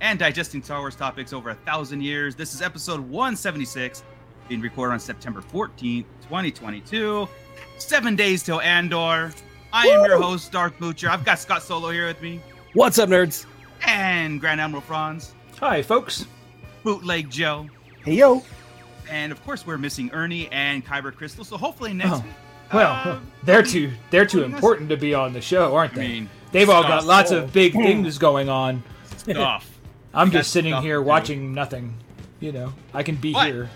and digesting Star Wars topics over a thousand years. This is episode 176, being recorded on September 14th, 2022. Seven days till Andor. I am your host, Dark Butcher. I've got Scott Solo here with me, What's up, nerds? and Grand Admiral Franz, Hi, folks. Bootleg Joe, Hey, yo. and of course, we're missing Ernie and Kyber Crystal. So hopefully next Oh. week. Well, uh, they're too they're too important to be on the show, aren't I they? mean, They've all got lots of big things going on. stuff. I'm just sitting here watching nothing. You know, I can be What? here.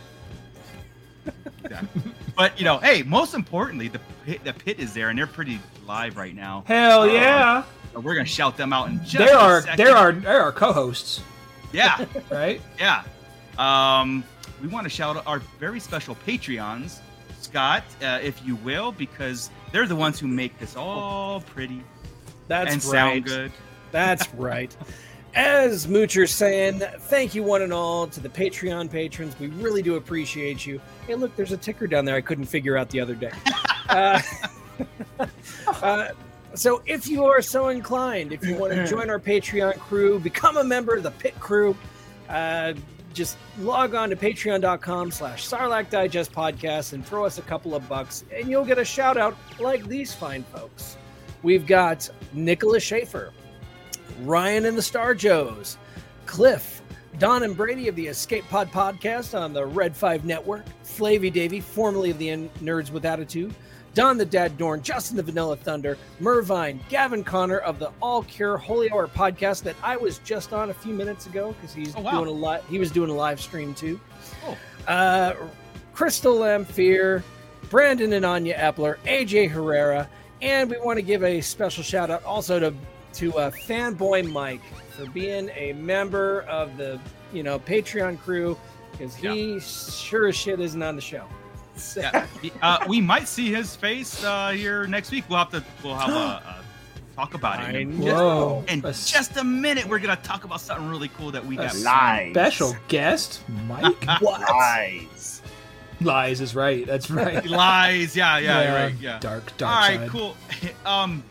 But you know, hey, most importantly, the pit, the pit is there, and they're pretty live right now. Hell Uh, yeah! so we're gonna shout them out in just There a are second. there are there are co-hosts, yeah, right? yeah. Um, we want to shout out our very special Patreons, Scott, uh, if you will, because they're the ones who make this all pretty That's and right. sound good. That's right. As Moocher's saying, thank you one and all to the Patreon patrons. We really do appreciate you. Hey, look, there's a ticker down there I couldn't figure out the other day. uh, uh, so, if you are so inclined, if you want to join our Patreon crew, become a member of the Pit Crew, uh, just log on to patreon.com slash Sarlacc Digest Podcast and throw us a couple of bucks, and you'll get a shout out like these fine folks. We've got Nicholas Schaefer, Ryan and the Star Joes, Cliff, Don and Brady of the Escape Pod podcast on the Red 5 Network, Flavy Davy, formerly of the Nerds with Attitude, Don the Dad Dorn, Justin the Vanilla Thunder, Mervine, Gavin Connor of the All Cure Holy Hour podcast that I was just on a few minutes ago because he's Oh, wow. doing a li- he was doing a live stream too. Oh. Uh, Crystal Lamphere, Brandon and Anya Epler, AJ Herrera, and we want to give a special shout out also to to uh, fanboy Mike for being a member of the you know Patreon crew because he sure as shit isn't on the show. So- Yeah, uh, we might see his face uh, here next week. We'll have to we'll have a, a talk about it. I In know. just, in A just a minute, we're gonna talk about something really cool that we got. Lies. special guest, Mike. Lies. Lies is right. That's right. Lies, yeah, yeah, you're right, yeah. Dark, dark All right, side. cool. Um,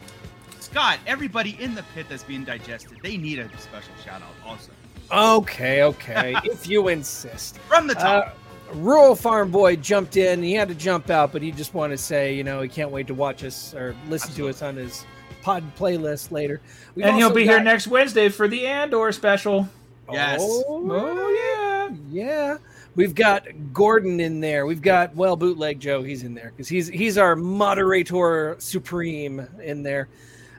Scott, everybody in the pit that's being digested, they need a special shout out also Okay, okay, if you insist. from the top. Uh, Rural Farm Boy jumped in. He had to jump out, but he just wanted to say, you know, he can't wait to watch us or listen to us on his pod playlist later. We've and he'll also be here next Wednesday for the Andor special. Yes. Oh, Oh yeah. yeah. We've got Gordon in there. We've got well bootleg Joe. He's in there because he's he's our moderator supreme in there.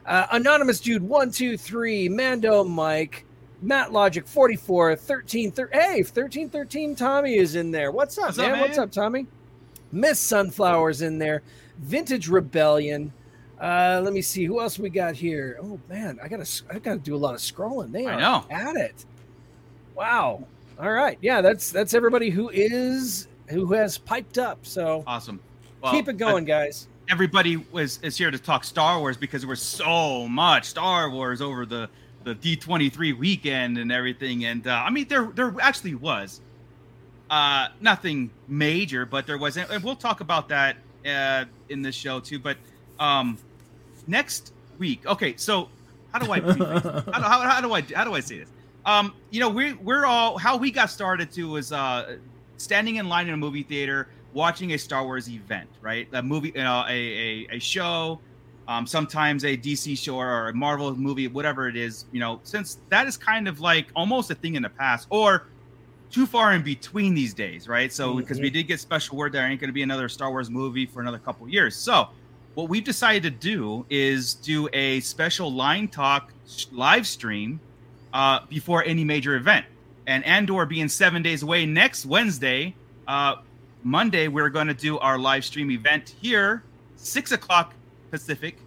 Uh, Anonymous Jude one two three Mando Mike Matt Logic 44 13 thir- Hey 13 13 Tommy is in there. What's up, What's up, man? What's up, Tommy? Miss Sunflowers in there. Vintage Rebellion. Uh, let me see who else we got here. Oh man, I gotta I gotta do a lot of scrolling. They I know. at it. Wow. All right. Yeah, that's that's everybody who is who has piped up. So Awesome. Well, keep it going, guys. Everybody was is here to talk Star Wars because there was so much Star Wars over the the D23 weekend and everything. And uh, I mean, there there actually was uh, nothing major, but there was, and we'll talk about that uh, in this show too. But um, next week, okay. So how do I how, do- how, how do I how do I say this? Um, you know, we we're all how we got started too was uh, standing in line in a movie theater watching a Star Wars event, right? A movie, you know, a, a, a show, um, sometimes a DC show or a Marvel movie, whatever it is, you know, since that is kind of like almost a thing in the past or too far in between these days, right? So, because we did get special word there ain't going to be another Star Wars movie for another couple years. So, what we've decided to do is do a special line talk live stream uh, before any major event. And Andor being seven days away next Wednesday, uh, Monday, we're going to do our live stream event here, six o'clock Pacific,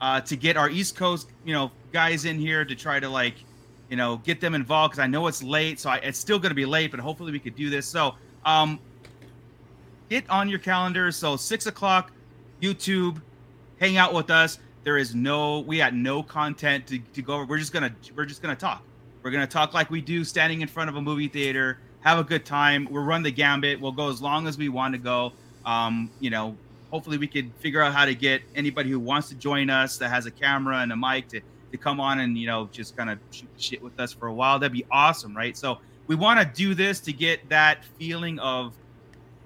uh, to get our East Coast, you know, guys in here to try to like, you know, get them involved because I know it's late, so I, it's still going to be late, but hopefully we could do this. So, um, get on your calendar. So six o'clock, YouTube, hang out with us. There is no, we had no content to, to go over. We're just gonna, we're just gonna talk. We're gonna talk like we do, standing in front of a movie theater, have a good time. We'll run the gambit. We'll go as long as we want to go. Um, you know, hopefully we could figure out how to get anybody who wants to join us that has a camera and a mic to to come on and you know just kind of shoot shit with us for a while. That'd be awesome, right? So we want to do this to get that feeling of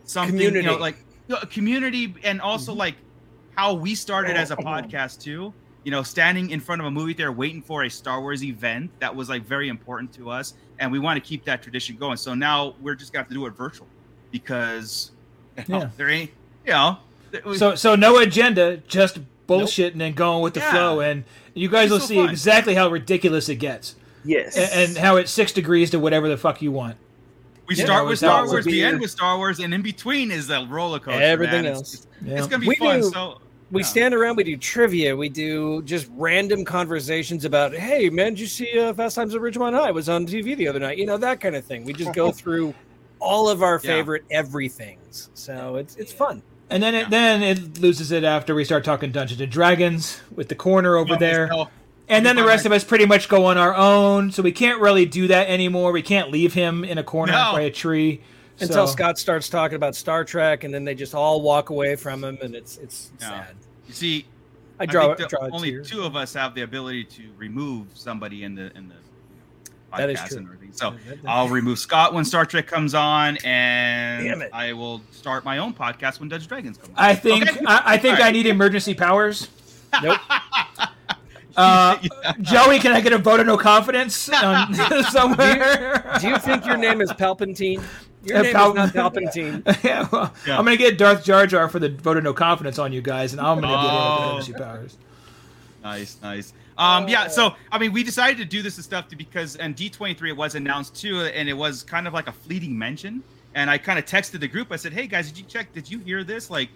something, you know, like you know, a community, and also Mhm. like how we started as a podcast too. You know, standing in front of a movie theater waiting for a Star Wars event that was like very important to us, and we want to keep that tradition going. So now we're just gonna have to do it virtual because you know, Yeah. there ain't, you know. th- we- So so no agenda, just bullshitting and going with the Yeah. flow, and you guys It's will so see fun. exactly how ridiculous it gets, Yes. and, and how it's six degrees to whatever the fuck you want. We Yeah, start with Star Wars, with we end with Star Wars, and in between is the roller coaster. Everything man. It's- else. It's, Yeah. it's gonna be We fun. do- So we yeah. stand around, we do trivia, we do just random conversations about, hey man, did you see uh, Fast Times at Ridgemont High? It was on TV the other night. You know that kind of thing. We just go through all of our Yeah. favorite everythings. So it's it's fun. And then it Yeah. then it loses it after we start talking Dungeons and Dragons with the corner over Yeah, there. And then the rest of us pretty much go on our own, so we can't really do that anymore. We can't leave him in a corner by a tree. Until So- Scott starts talking about Star Trek, and then they just all walk away from him, and it's it's Yeah. sad. You see, I I draw, think draw the, a only tear. two of us have the ability to remove somebody in the in the podcast That is true. and everything. So That- that- I'll remove Scott when Star Trek comes on, and I will start my own podcast when Dungeons Dragons comes on. I think Okay? I, I think All right. I need emergency powers. Nope. Uh, Joey, can I get a vote of no confidence um, somewhere? Do you think your name is Palpatine? Your name Pal- is not Palpatine. yeah, well, Yeah. I'm gonna get Darth Jar Jar for the vote of no confidence on you guys, and I'm gonna get Oh. emergency powers. Nice, nice. Um, yeah, so I mean, we decided to do this and stuff because and D23 it was announced too, and it was kind of like a fleeting mention. And I kind of texted the group. I said, "Hey guys, did you check? Did you hear this? Like,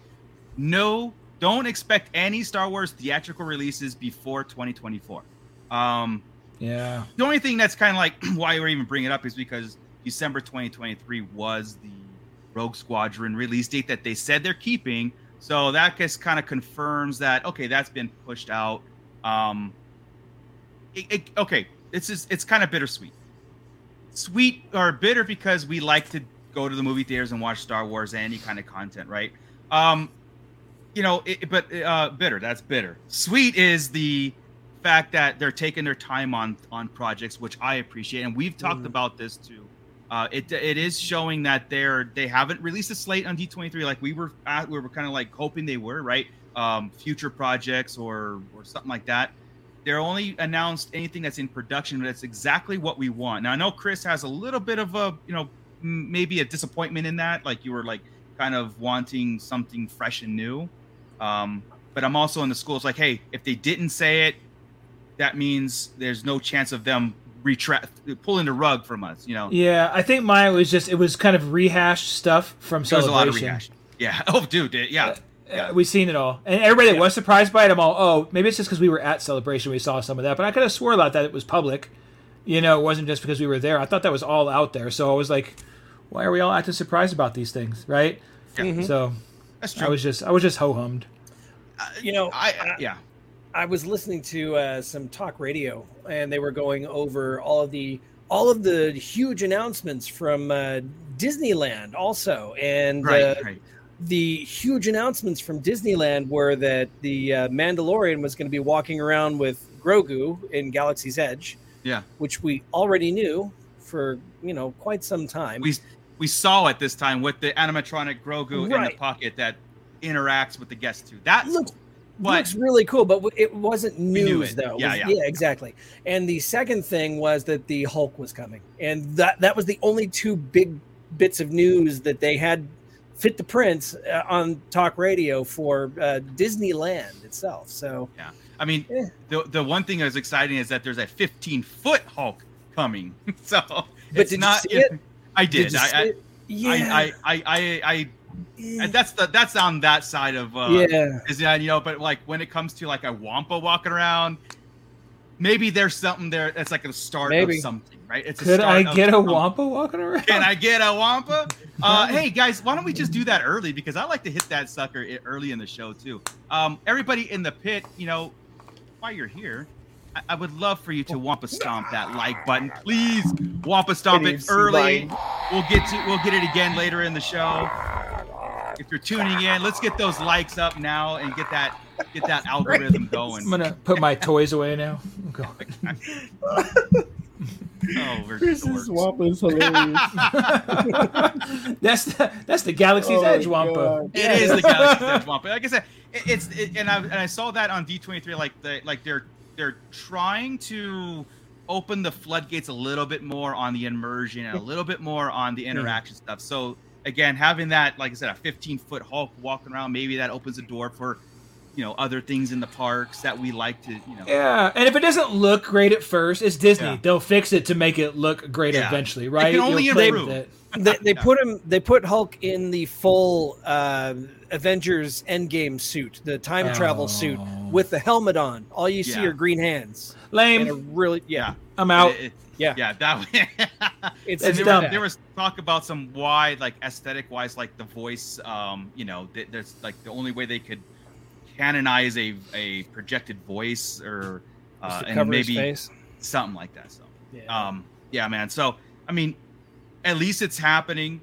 no, don't expect any Star Wars theatrical releases before 2024." Um, Yeah, the only thing that's kind of like why we're even bringing it up is because December 2023 was the Rogue Squadron release date that they said they're keeping. So that just kind of confirms that okay, that's been pushed out. Um, it, it, okay, it's just it's kind of bittersweet. Sweet or bitter because we like to go to the movie theaters and watch Star Wars and any kind of content, right? Um, you know, it, but uh, bitter. That's bitter. Sweet is the fact that they're taking their time on on projects, which I appreciate, and we've talked Mhm. about this too. Uh, it it is showing that they're they haven't released a slate on D23 like we were at, we were kind of like hoping they were, right? Um, future projects or or something like that. They're only announced anything that's in production, but that's exactly what we want. Now I know Chris has a little bit of a you know maybe a disappointment in that, like you were like kind of wanting something fresh and new. Um, but I'm also in the schools like, hey, if they didn't say it, that means there's no chance of them retract pulling the rug from us. You know, yeah. I think mine was just it was kind of rehashed stuff from there a lot of Celebration. rehash. Yeah. Oh, dude. it- Yeah. Uh, we've seen it all, and everybody that was surprised by it, I'm all, oh, maybe it's just because we were at Celebration, we saw some of that. But I could have swore about that it was public. You know, it wasn't just because we were there. I thought that was all out there. So I was like, why are we all acting surprised about these things, right? Yeah. Mhm. So That's true. I was just, I was just ho hummed. You know, I, I yeah. I was listening to uh, some talk radio, and they were going over all of the all of the huge announcements from uh, Disneyland, also, and Right. uh, right. the huge announcements from Disneyland were that the uh, Mandalorian was going to be walking around with Grogu in Galaxy's Edge, Yeah. which we already knew for you know quite some time. We we saw it this time with the animatronic Grogu in the pocket that interacts with the guest too. That looks what looks really cool, but it wasn't news it. though. Yeah, was- yeah. exactly. And the second thing was that the Hulk was coming, and that that was the only two big bits of news that they had fit the prints uh, on talk radio for uh, Disneyland itself. So yeah, I mean, Yeah. the the one thing that's exciting is that there's a 15 foot Hulk coming. so But it's did you not. see it? I did. did I, I, yeah, I, I, I, I, yeah. And that's the that's on that side of uh, yeah. is that you know, but like when it comes to like a Wampa walking around, maybe there's something there that's like a start Maybe. of something, right? It's a Could I get a something. Wampa walking around? Can I get a Wampa? Uh, hey guys, why don't we just do that early? Because I like to hit that sucker early in the show too. Um, everybody in the pit, you know, while you're here, I, I would love for you to Wampa stomp that like button, please. Wampa stomp it Please, early. like. We'll get to we'll get it again later in the show. If you're tuning in, let's get those likes up now and get that get that algorithm going. I'm gonna put my toys away now. I'm going. Oh, we're Chris's dorks. Wampa is hilarious. That's the that's the Galaxy's Oh, Edge Wampa. God. It is the Galaxy's Edge Wampa. Like I said, it, it's it, and I and I saw that on D twenty three. Like the like they're they're trying to open the floodgates a little bit more on the immersion and a little bit more on the interaction stuff. So again, having that like I said, a fifteen foot Hulk walking around, maybe that opens the door for you know other things in the parks that we like to you know. Yeah, and if it doesn't look great at first, it's Disney. Yeah. They'll fix it to make it look great Yeah. eventually, right? can only You'll improve. with they, they Yeah. put him they put hulk in the full uh, avengers endgame suit the time travel suit Oh. with the helmet on all you see Yeah. are green hands and a Lame. really yeah I'm out. It- it- Yeah. yeah, that. it's, It's there, dumb. was, there was talk about some why, like aesthetic wise, like the voice. Um, you know, th- there's like the only way they could canonize a a projected voice or uh, and maybe something like that. So, yeah. um, yeah, man. So, I mean, at least it's happening.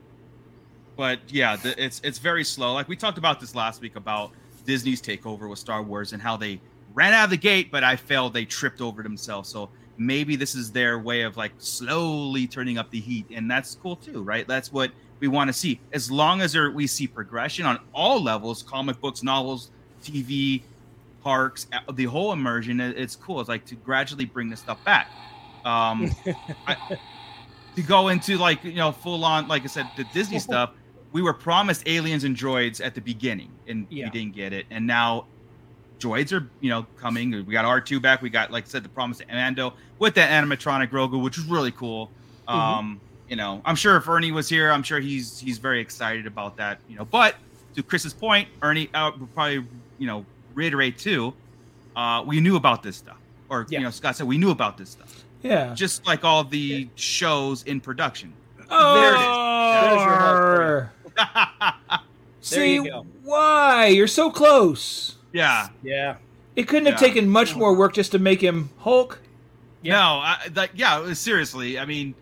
But yeah, the, it's it's very slow. Like we talked about this last week about Disney's takeover with Star Wars and how they ran out of the gate, but I felt they tripped over themselves. So maybe this is their way of like slowly turning up the heat, and that's cool too, right? That's what we want to see. As long as there, we see progression on all levels, comic books, novels, TV, parks, the whole immersion, it's cool. It's like to gradually bring this stuff back. Um, I, to go into like you know full on, like I said, the Disney stuff. We were promised aliens and droids at the beginning, and Yeah. we didn't get it. And now droids are you know coming. We got R two back. We got like I said the promise of Mando with that animatronic Grogu, which is really cool. Um, you know, I'm sure if Ernie was here, I'm sure he's he's very excited about that. You know, but to Chris's point, Ernie uh, would probably you know reiterate too. Uh, we knew about this stuff, or Yeah. you know, Scott said we knew about this stuff, Yeah. just like all the shows in production. Oh, see you why you're so close. yeah, yeah It couldn't have taken much more work just to make him Hulk. no, I, like yeah, uh, seriously. I mean,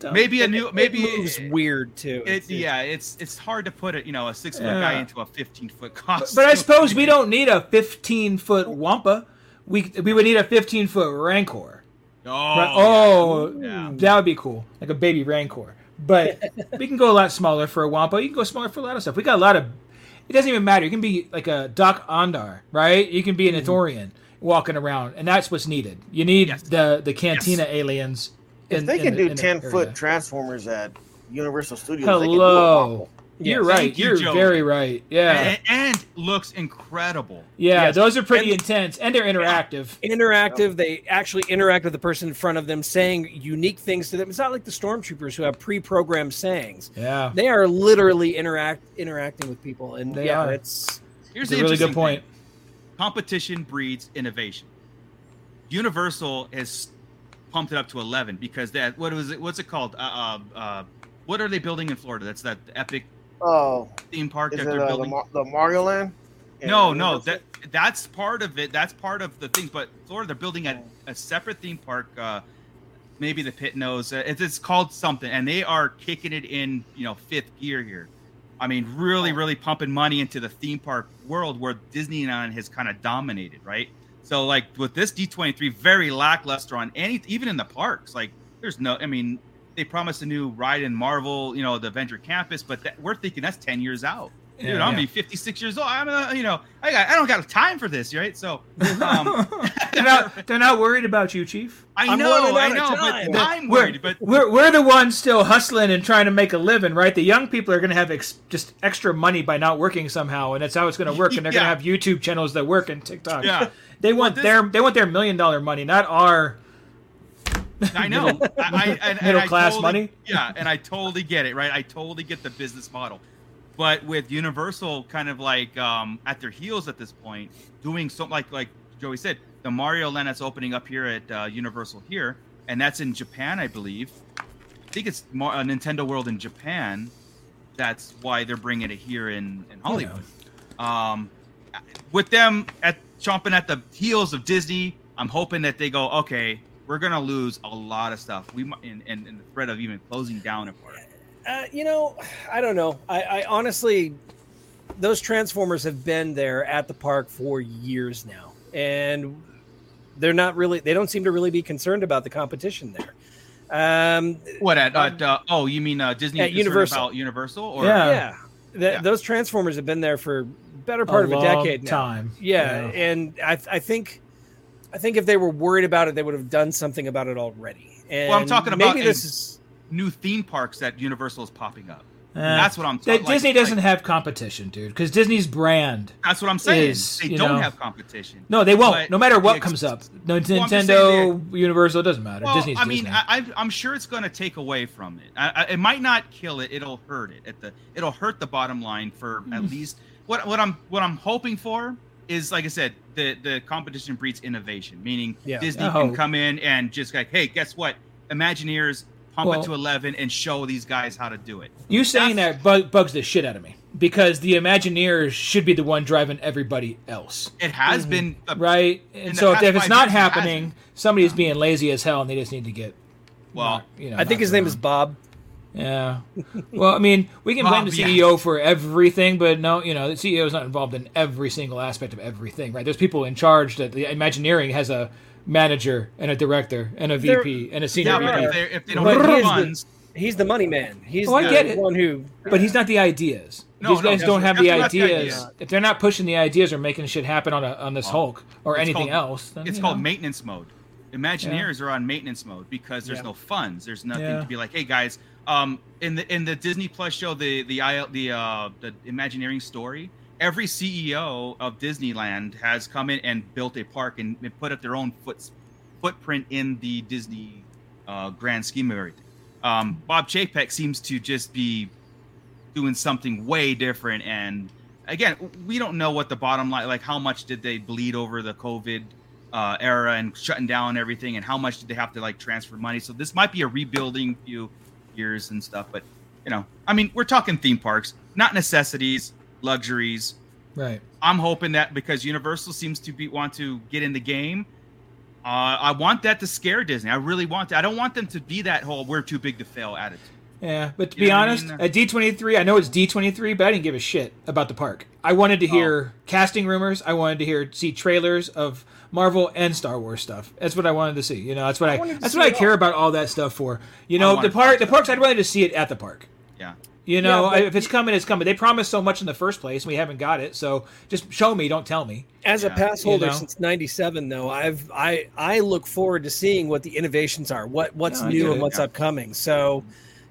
Dumb. maybe a new, it- maybe it moves weird too It, It's- yeah, it's it's hard to put it, you know, a six foot Yeah. guy into a fifteen foot But, costume. but I suppose we don't need a 15 foot Wampa. We we would need a 15 foot Rancor. Oh, Right? oh, yeah. that would be cool, like a baby Rancor. But we can go a lot smaller for a Wampa. You can go smaller for a lot of stuff. We got a lot of. It doesn't even matter. You can be like a Doc Ondar, right? You can be an mm-hmm. Ithorian walking around, and that's what's needed. You need Yes. the the Cantina aliens. If they can the- do in ten foot transformers at Universal Studios, they can do a Hello. Wampa. You're Yes. right. Thank you, You're Joe. very right. Yeah. and, and looks incredible. Yeah, Yes. those are pretty And- intense, and they're interactive. interactive they actually interact with the person in front of them saying unique things to them it's not like the stormtroopers who have pre-programmed sayings Yeah, they are literally interact interacting with people and They yeah are. it's Here's it's the a really good point. thing. Competition breeds innovation. Universal has pumped it up to eleven because that what was it? What's it called? Uh, uh, uh, what are they building in Florida? That's that epic Oh, theme park is that it they're uh, the, building. Mar- the Mario Land? Yeah, no, no, that that's part of it. That's part of the things. But Florida, they're building a, a separate theme park. Uh, maybe the pit knows. Uh, it's, it's called something, and they are kicking it in, you know, fifth gear here. I mean, really, really pumping money into the theme park world where Disneyland has kind of dominated, right? So, like with this D23, very lackluster on any, even in the parks. Like, there's no, I mean, they promised a new ride in Marvel, you know, the Avenger Campus, but that, we're thinking that's 10 years out. Dude, Yeah. I'm gonna be 56 years old. I'm, uh, you know, I got, I don't got time for this, right? So, um, they're not they're not worried about you, Chief. I I'm know, running I out know, time. but I'm We're- worried. But We're we're the ones still hustling and trying to make a living, right? The young people are going to have ex- just extra money by not working somehow, and that's how it's going to work. And they're going to have YouTube channels that work and TikTok. Yeah. they want this- their they want their million dollar money, not our. I know. I, I, and, and middle I class totally- money? Yeah, and I totally get it, right? I totally get the business model. But with Universal kind of like um, at their heels at this point, doing something like like Joey said, the Mario Land that's opening up here at uh, Universal here, and that's in Japan, I believe. I think it's Mar- uh, Nintendo World in Japan. That's why they're bringing it here in, in Hollywood. Um, with them at chomping at the heels of Disney, I'm hoping that they go, okay, we're gonna lose a lot of stuff. We and, and, and the threat of even closing down a part. Uh, you know, I don't know. I, I honestly, those Transformers have been there at the park for years now, and they're not really. They don't seem to really be concerned about the competition there. Um, What at? at uh, oh, you mean uh, Disney? At Universal. About Universal? Or, Yeah. yeah, Th- Yeah. those Transformers have been there for better part of a long decade now. time. Yeah, and I, I think, I think if they were worried about it, they would have done something about it already. And Well, I'm talking about maybe in- this is New theme parks that Universal is popping up. Eh, That's what I'm Di- talking. Disney doesn't have competition, dude, because Disney's brand. That's what I'm saying. is, they you don't know- have competition. No, they won't. No matter what ex- comes up, no I'm just saying Nintendo, Universal, it doesn't matter. Well, Disney's I mean, Disney. I, I, I'm sure it's going to take away from it. I, I, it might not kill it. It'll hurt it. At the, it'll hurt the bottom line for Hmm. at least what what I'm what I'm hoping for is like I said, the the competition breeds innovation. Meaning Yeah. Disney I can come in and just like, hey, guess what? Imagineers pump Well- it to 11 and show these guys how to do it. you saying that's- that bug, bugs the shit out of me because the Imagineers should be the one driving everybody else, It has been a, Mm-hmm. right? And so if, if it's not years, it happening, hasn't. somebody's being lazy as hell, and they just need to get. well. you know, I think his knocked name is. Bob. Yeah. Well, I mean, we can blame Bob, the yeah. CEO for everything, but no, you know, the CEO is not involved in every single aspect of everything, right? There's people in charge that the Imagineering has a manager and a director and a There- VP and a senior Yeah, VP. if they, if they don't But have he the is the- funds, He's the money man. He's Oh, I the get it. one who. But he's not the ideas. No, These no, guys that's- don't have the not the ideas. idea. If they're not pushing the ideas or making shit happen on a, on this Hulk or anything called- else, then, it's called know. maintenance mode. Imagineers are on maintenance mode because there's Yeah. no funds. There's nothing Yeah. to be like, hey guys, um, in the in the Disney Plus show, the the the uh, the Imagineering story, every CEO of Disneyland has come in and built a park and, put up their own foot footprint in the Disney uh, grand scheme of everything. Um, Bob Chapek seems to just be doing something way different and again we don't know what the bottom line like how much did they bleed over the covid uh, era and shutting down everything and how much did they have to like transfer money so this might be a rebuilding few years and stuff but you know i mean we're talking theme parks not necessities luxuries. Right. i'm hoping that because universal seems to be want to get in the game uh, i want that to scare disney. I really want that. I don't want them to be that whole we're too big to fail attitude Yeah, but to You be know what I honest, mean? at D23, I know it's D23, but I didn't give a shit about the park. I wanted to oh. hear casting rumors. I wanted to hear see trailers of Marvel and Star Wars stuff. That's what I wanted to see. You know, that's what I, wanted to that's what I care all. about all that stuff for. You know, the park, the parks. I'd rather just see it at the park. yeah You know, Yeah, if it's coming, it's coming. They promised so much in the first place, and we haven't got it. So just show me, don't tell me. As a Yeah. pass You holder know? since '97, though, I've I I look forward to seeing what the innovations are, what what's No, new and what's Yeah. upcoming. So,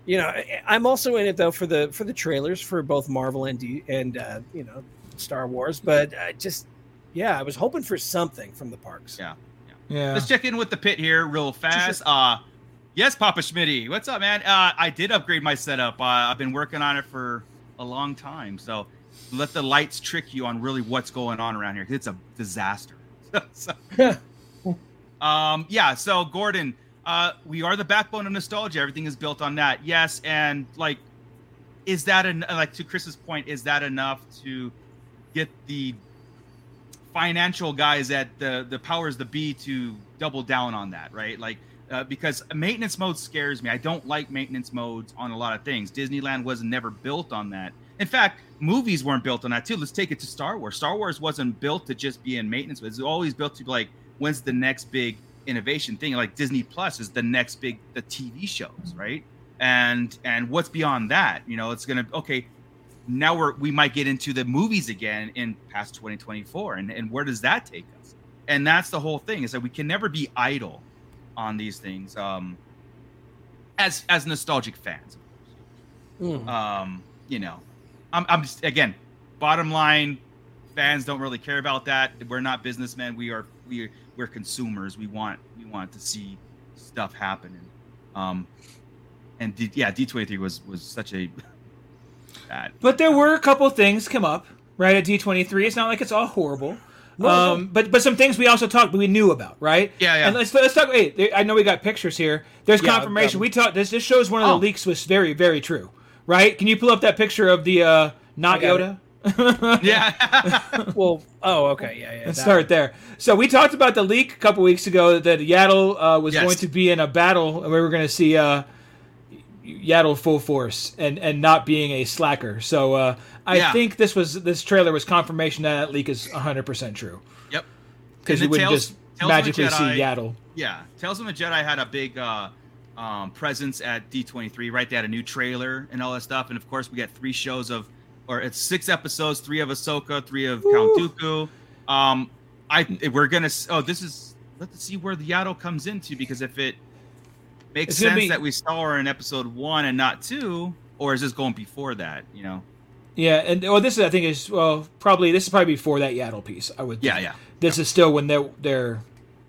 you know, I- I'm also in it though for the for the trailers for both Marvel and D, and uh, you know Star Wars. But I just yeah, I was hoping for something from the parks. Yeah. Yeah. Let's check in with the pit here real fast. Uh yes, Papa Schmitty. What's up, man? Uh I did upgrade my setup. Uh, I've been working on it for a long time. So let the lights trick you on really what's going on around here 'cause it's a disaster. so, um yeah, so Gordon, uh we are the backbone of nostalgia. Everything is built on that. Yes, and like is that an like to Chris's point, is that enough to get the financial guys at the the powers the be to double down on that, right? Like uh, because maintenance mode scares me. I don't like maintenance modes on a lot of things. Disneyland was never built on that. In fact, movies weren't built on that too. Let's take it to Star Wars. Star Wars wasn't built to just be in maintenance. It was always built to be like, when's the next big innovation thing? Like Disney Plus is the next big the TV shows, right? And and what's beyond that? You know, it's gonna okay now we're we might get into the movies again in past 2024 and, and where does that take us and that's the whole thing is that we can never be idle on these things um as as nostalgic fans Mm. um you know i'm, I'm just again bottom line fans don't really care about that we're not businessmen we are we we're consumers we want we want to see stuff happening um and D, yeah d23 was was such a bad But there were a couple things come up right at D23. It's not like it's all horrible. Um, but but some things we also talked we knew about, right? Yeah, yeah. And let's let's talk. Wait, I know we got pictures here. There's Yeah, confirmation. um, we talked. This this shows one of the Oh. leaks was very very true, right? Can you pull up that picture of the uh, not I got Yoda? Yeah. Well, oh, okay, yeah, yeah. Let's that start there. So we talked about the leak a couple weeks ago that Yaddle uh, was Yes. going to be in a battle, and we were going to see uh, Yaddle full force and and not being a slacker. So uh, I Yeah. think this was this trailer was confirmation that that leak is 100 percent true yep. because And you wouldn't Tales- just Tales of the magically see Yaddle. Yeah, Tales of the Jedi had a big uh, um, presence at D23, right? They had a new trailer and all that stuff, and of course we got three shows of, or it's six episodes, three of Ahsoka, three of Count Dooku. Um, I we're gonna oh this is let's see where the Yaddle comes into because if it makes It's sense be- that we saw her in episode one and not two, or is this going before that? You know? Yeah, and well, this is I think is well probably this is probably before that Yaddle piece. I would. Yeah, think. yeah. This is still when they're they're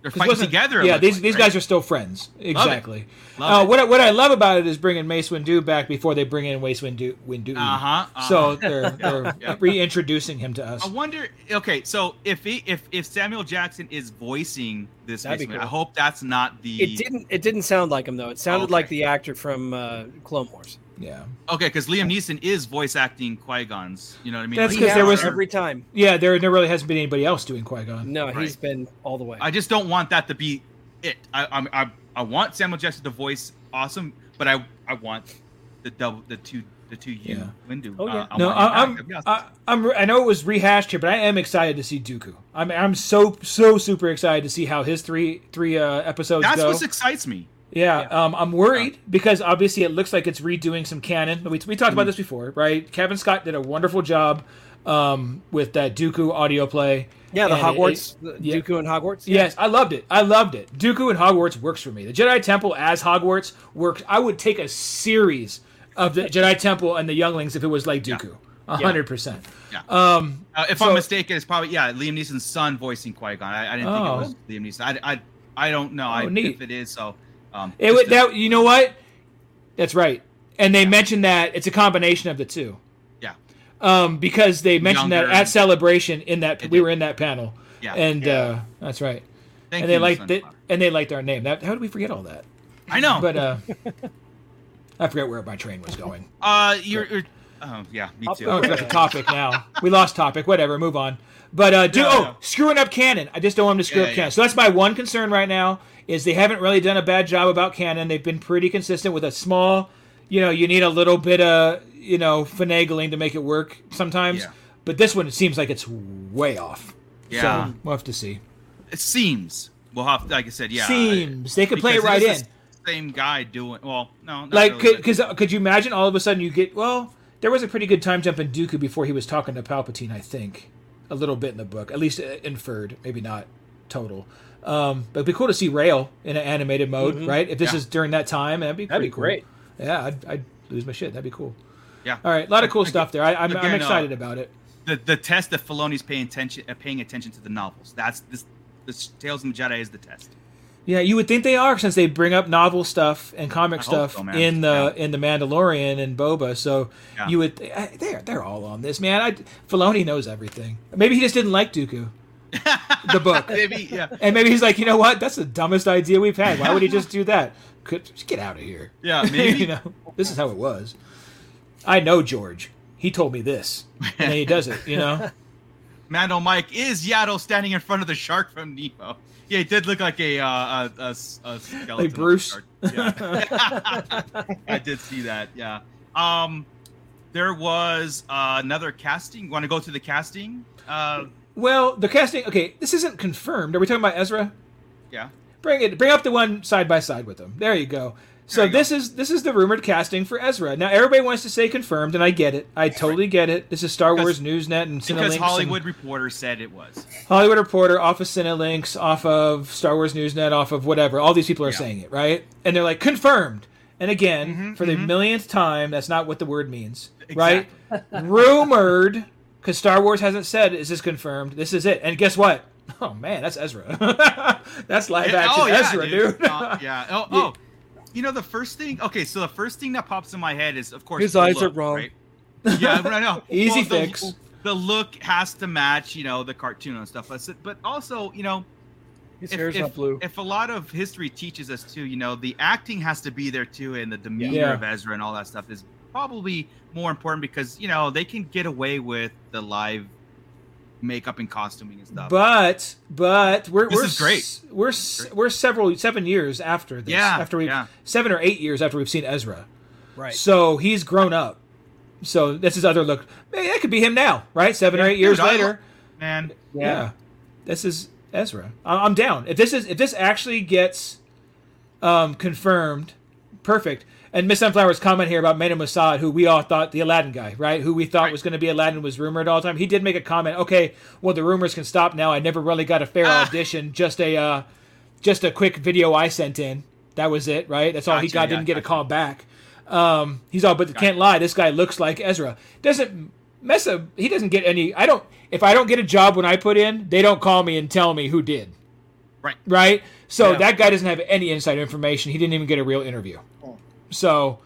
They're 'cause fighting together. Yeah, these like, these right? guys are still friends. Exactly. Love Uh, it. what I, what I love about it is bringing Mace Windu back before they bring in Mace Windu. Windu. Uh-huh, So uh-huh. they're they're yeah. reintroducing him to us. I wonder. Okay, so if he, if if Samuel Jackson is voicing this, That'd Mace Windu, cool. I hope that's not the. It didn't. It didn't sound like him though. It sounded Okay. like the actor from uh, Clone Wars. Yeah. Okay, because Liam Neeson is voice acting Qui Gon's. You know what I mean? That's because He there was- every time. Yeah, there there really hasn't been anybody else doing Qui Gon. No, he's been all the way. I just don't want that to be it. I I I, I want Samuel Jackson to voice awesome, but I I want the double the two the two U Yeah. Windu. Oh, yeah. Uh, I No, want him I, back. I'm That'd be awesome. I, I'm I know it was rehashed here, but I am excited to see Dooku. I'm I'm so so super excited to see how his three three uh, episodes That's go. what excites me. Yeah, Yeah. Um, I'm worried because obviously it looks like it's redoing some canon. We, we talked Mm-hmm. about this before, right? Cavan Scott did a wonderful job um, with that Dooku audio play. yeah, the And it- Hogwarts, it- the yeah. Dooku and Hogwarts. Yes, I loved it. I loved it. Dooku and Hogwarts works for me. The Jedi Temple as Hogwarts works. I would take a series of the Jedi Temple and the Younglings if it was like Dooku. A hundred percent. Yeah. Um, Uh, if So- I'm mistaken, it's probably yeah Liam Neeson's son voicing Qui Gon. I, I didn't think Oh. it was Liam Neeson. I, I, I don't know I, if it is. So um, it would to- that you know what? That's right. And they mentioned that it's a combination of the two. yeah Um, because they mentioned that at celebration in that we were in that panel. Yeah. And uh, that's right. Thank and they you, liked it. And they liked our name. That, how did we forget all that? I know. But uh, I forget where my train was going. uh, you're, you're oh yeah, me too. Oh, we got the topic now. We lost topic. Whatever. Move on. But uh, do Yeah, oh yeah. screwing up canon. I just don't want them to screw Yeah, up yeah. canon. So that's my one concern right now is they haven't really done a bad job about canon. They've been pretty consistent with a small. You know, you need a little bit of you know finagling to make it work sometimes. Yeah. But this one, it seems like it's way off. Yeah. So we'll have to see. It seems. We'll have, like I said, yeah. Seems they could play it right in. Same guy doing well. No, Like, really, could because could you imagine all of a sudden you get well? There was a pretty good time jump in Dooku before he was talking to Palpatine. I think a little bit in the book, at least uh, inferred, maybe not total. Um, but it'd be cool to see Rael in an animated mode, right? If this Yeah. is during that time, that'd be That'd be cool. great. Yeah, I'd, I'd lose my shit. That'd be cool. Yeah. All right, a lot of cool Again- stuff there. I, I'm, I'm again, uh, excited about it. the the test that Filoni's paying attention uh, paying attention to the novels. That's this. This Tales of the Jedi is the test. Yeah, you would think they are since they bring up novel stuff and comic I stuff so, in the Yeah. in the Mandalorian and Boba. So Yeah. you would they're they're all on this man. I, Filoni knows everything. Maybe he just didn't like Dooku, the book, Maybe yeah. and maybe he's like, you know what? That's the dumbest idea we've had. Why would he just do that? Could just get out of here. Yeah, maybe. you know, this is how it was. I know George. He told me this, and then he does it. You know. Mando Mike is Yaddle standing in front of the shark from Nemo. Yeah, he did look like a uh, a, a, a skeleton. Like Bruce? Yeah. I did see that. Yeah. Um, there was uh, another casting. Want to go to the casting? Uh, Well, the casting. Okay, this isn't confirmed. Are we talking about Ezra? yeah. Bring it. Bring up the one side by side with them. There you go. So you go. this is this is the rumored casting for Ezra. Now everybody wants to say confirmed, and I get it. I totally get it. This is Star Because- Wars Newsnet and Because Hollywood and Reporter said it was. Hollywood Reporter off of Cinelinx, off of Star Wars Newsnet, off of whatever. All these people are Yeah. saying it, right? And they're like confirmed. And again, Mhm, for the mhm. millionth time, that's not what the word means, Exactly. right? Rumored, because Star Wars hasn't said is this confirmed. This is it. And guess what? Oh man, that's Ezra. that's live Yeah, action oh, yeah, Ezra, dude. Uh, yeah. Oh, oh. You know the first thing. Okay, so the first thing that pops in my head is, of course, His the eyes are look, wrong. Right? Yeah, I know. Easy Well, fix. the look has to match, you know, the cartoon and stuff. But but also, you know, His if, hair's if, not blue. if a lot of history teaches us too, you know, the acting has to be there too, and the demeanor Yeah. of Ezra and all that stuff is probably more important because you know they can get away with the live makeup and costuming and stuff. But but we're This we're is great. We're s- we're several seven years after this. Yeah, after we yeah. seven or eight years after we've seen Ezra. right. So he's grown up. So this is other look. Hey, that could be him now, right? Seven or eight years Dude, I- later. man, Yeah. This is Ezra. I- I'm down. If this is if this actually gets um, confirmed, perfect. And Miss Sunflower's comment here about Mena Massoud, who we all thought the Aladdin guy, right? Who we thought Right. was going to be Aladdin was rumored all the time. He did make a comment. Okay, well the rumors can stop now. I never really got a fair Ah. audition. Just a uh, just a quick video I sent in. That was it, right? That's all he got. yeah, Didn't get a call back. Um, he's all, but can't lie. This guy looks like Ezra. Doesn't mess up. He doesn't get any. I don't. If I don't get a job when I put in, they don't call me and tell me who did. Right. Right. So Yeah. that guy doesn't have any inside information. He didn't even get a real interview. So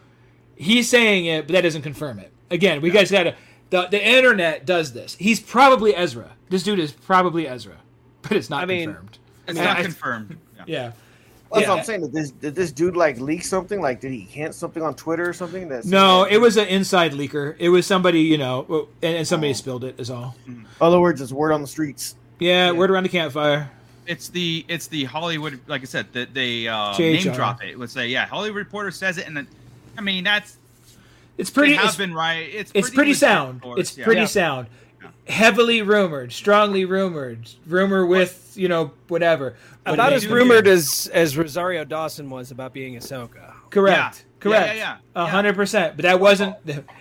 he's saying it, but that doesn't confirm it. Again, we guys got to. The, the internet does this. He's probably Ezra. This dude is probably Ezra, but it's not I mean, confirmed. it's I mean, not I- confirmed. Yeah. Yeah. That's Yeah. what I'm saying. Did this, did this dude like leak something? Like, did he hint something on Twitter or something? That's No, it was an inside leaker. It was somebody, you know, and, and somebody oh. spilled it. Is all. Other words, it's word on the streets. Yeah, word around the campfire. It's the it's the Hollywood, like I said, that they uh, name drop it. It would say, yeah, Hollywood Reporter says it, and then, I mean that's It's pretty. they have It's, been right. It's it's pretty legit, sound. course, It's yeah. pretty Yeah. sound. Heavily rumored, strongly rumored, rumor with you know whatever. But About as do- rumored as as Rosario Dawson was about being Ahsoka. Correct. Yeah. Correct. Yeah, yeah, A yeah. hundred percent. But that wasn't.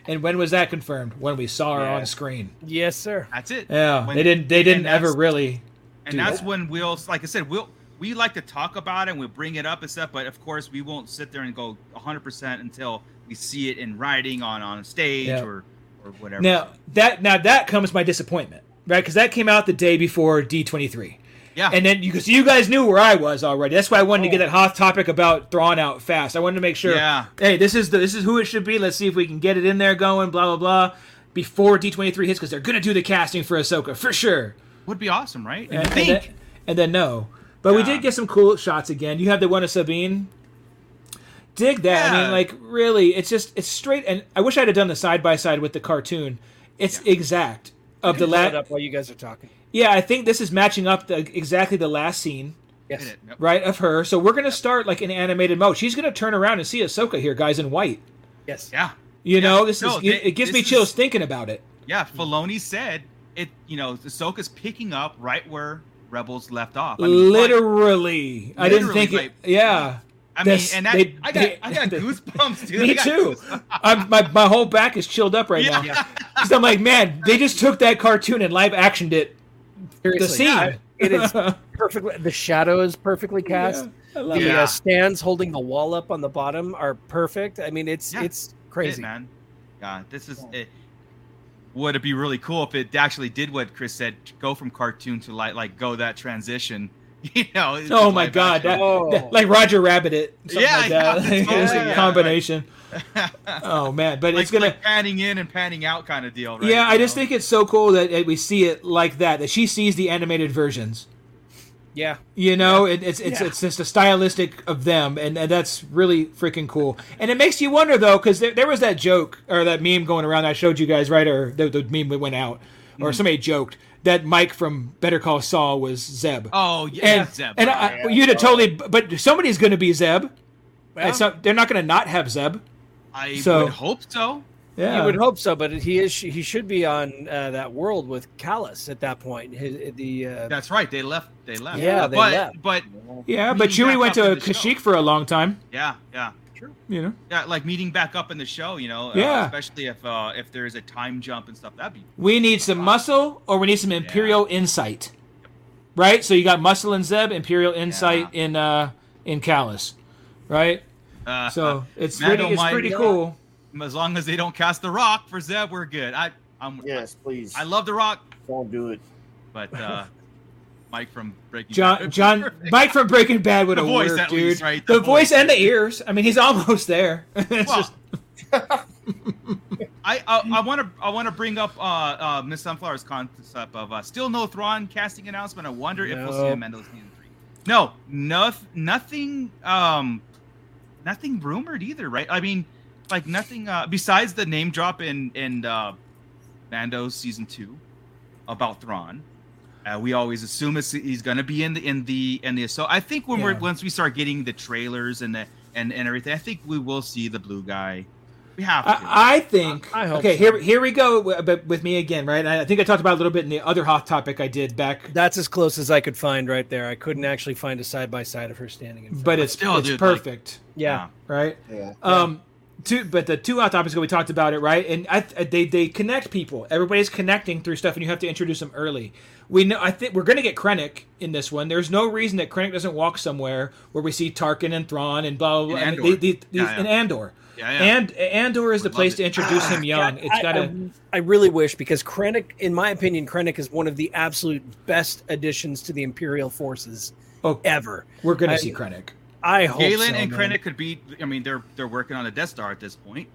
And when was that confirmed? When we saw her Yeah. on screen. Yes, sir. That's it. Yeah. When- they didn't. They didn't ever really. And do that's that. when we'll like i said we'll we like to talk about it and we'll bring it up and stuff but of course we won't sit there and go 100% until we see it in writing on on stage Yeah. or or whatever Now that now that comes my disappointment, right? Because that came out the day before D twenty three. yeah And then you, cause you guys knew where I was already. That's why I wanted to get oh. that hot topic about Thrawn out fast. I wanted to make sure. Yeah. Hey, this is the this is who it should be. Let's see if we can get it in there going. Blah blah blah. Before D twenty three hits, because they're gonna do the casting for Ahsoka for sure. Would be awesome right and, And, and think then, and then no, but we did get some cool shots again. You have the one of Sabine. Dig that. I mean, like really, it's just it's straight. And I wish I'd have done the side by side with the cartoon. It's exact of the last. up while you guys are talking. Yeah, I think this is matching up the exactly the last scene, Yes. Hit. Yep. right, of her. So we're gonna start like in animated mode. She's gonna turn around and see Ahsoka here, guys, in white. Yes. yeah You know, this No, is they- it gives me chills is- thinking about it. yeah Filoni said it you know Ahsoka's picking up right where rebels left off I mean, like, Literally, I didn't Literally, think it. Yeah. I mean, and that, they- I got they- I got they- goosebumps, dude. Me too. I'm, my my whole back is chilled up right Yeah. now. Because I'm like, man, they just took that cartoon and live actioned it. Seriously. The scene. Yeah, it is perfectly. The shadow is perfectly cast. I love The. Yeah. uh, stands holding the wall up on the bottom are perfect. I mean, it's Yeah. it's It, crazy. man. Yeah, this is it. Would it be really cool if it actually did what Chris said, go from cartoon to light, like go that transition? You know. Oh my god, that, that- like Roger Rabbit it, Yeah, like yeah, that. totally, It's a yeah, combination. Oh man, but like, it's gonna. like panning in and panning out kind of deal, right? yeah, I You just think it's so cool that that we see it like that. That she sees the animated versions. Yeah. You know, it, it's it's Yeah. it's just a stylistic of them, and, and that's really freaking cool. And it makes you wonder though, because there, there was that joke or that meme going around I showed you guys, right? Or the, the meme that went out, Mm. or somebody joked that Mike from Better Call Saul was Zeb. Oh yeah, and Zeb. and I, you'd have totally, but somebody's going to be Zeb. Well, not, they're not going to not have Zeb. I so- would hope so. Yeah, You would hope so, but he is he should be on uh, that world with Kallus at that point. His, the uh, That's right. They left. They left. Yeah, they but, left. But yeah, but meeting Chewie went to in show. Kashyyyk for a long time. yeah, yeah. True. You know, Yeah, like meeting back up in the show, you know. Yeah. Uh, especially if uh, if there's a time jump and stuff, that'd be we need some muscle or we need some Imperial insight, right? So you got muscle and Zeb, Imperial insight in uh in Kallus, right? Uh, So it's Mando pretty, it's might- pretty cool. As long as they don't cast the Rock for Zeb, we're good. I I'm Yes, please. I love the Rock, Don't do it. but uh, Mike from Breaking John, Bad. John, Mike from Breaking Bad would The have voice, worked, dude. least, right? The, The voice voice. and the ears. I mean, he's almost there. it's Well, just I I, I want to I want to bring up uh, uh, Miss Sunflower's concept of uh, still no Thrawn casting announcement. I wonder if we'll see No. him in Mando season three. No, no, nothing, um, nothing rumored either, right? I mean, like nothing uh, besides the name drop in in uh, Mando season two about Thrawn. Uh, we always assume it's, he's going to be in the in the in the so I think when we're once we start getting the trailers and the and and everything, I think we will see the blue guy. We have to. I, I think. I hope okay, so. here here we go. But with me again, right? I think I talked about it a little bit in the other hot topic I did back, That's as close as I could find right there. I couldn't actually find a side by side of her standing in front. but it's still, it's dude, like- perfect, yeah. right? Yeah. Um, two, but the two hot topics ago we talked about it, right? And I, they they connect people. Everybody's connecting through stuff, and you have to introduce them early. We know. I think we're going to get Krennic in this one. There's no reason that Krennic doesn't walk somewhere where we see Tarkin and Thrawn and blah blah. blah. And I mean, Andor. they- they- these- Yeah, yeah. And Andor. Yeah, yeah. And Andor is the place love to it. introduce him young. God, It's I- got to. I, I really wish because Krennic, in my opinion, Krennic is one of the absolute best additions to the Imperial forces Oh, ever. we're going I- to see Krennic. I hope Galen so, and man. Krennic could be. I mean, they're they're working on the Death Star at this point.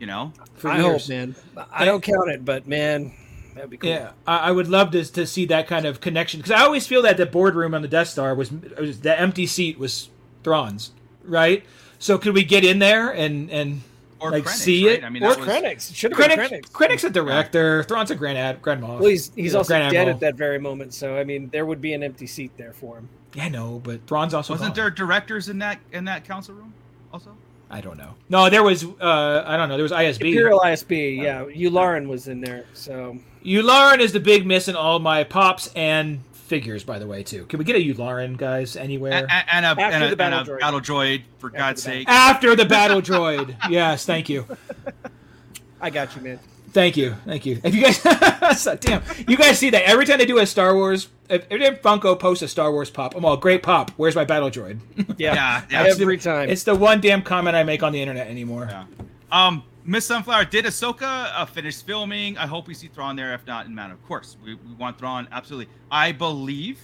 You know, For I years. hope, man. I don't count it, but man, that'd be cool. Yeah, I, I would love to to see that kind of connection because I always feel that the boardroom on the Death Star was, was the empty seat was Thrawn's, right? So could we get in there and and or Like, Krennic, see right? it? I mean, Or that was, Krennic's. It should have been Krennic, Krennic's. Krennic's a director, Thrawn's a grand ad, grand moff. Well, he's, he's Yeah, also Grand dead Admiral. at that very moment, so I mean, there would be an empty seat there for him. Yeah, I know, but Thrawn's also wasn't gone. there directors in that in that council room also? I don't know. No, there was. uh I don't know. There was ISB. Imperial ISB, yeah. Yularen was in there, so Yularen is the big miss in all my pops and figures, by the way, too. Can we get a Yularen, guys, anywhere? A- a- And, a, and, a, battle and a droid. battle droid, for God's sake. After the battle droid. Yes, thank you. I got you, man. Thank you, thank you. If you guys, so- damn, you guys see that every time they do a Star Wars, if, every time Funko posts a Star Wars pop, I'm all great pop. Where's my battle droid? Yeah, Yeah, yeah. every time. It's the one damn comment I make on the internet anymore. Yeah. Um, Miss Sunflower did Ahsoka uh, finish filming. I hope we see Thrawn there. If not, in Mando, of course, we, we want Thrawn absolutely. I believe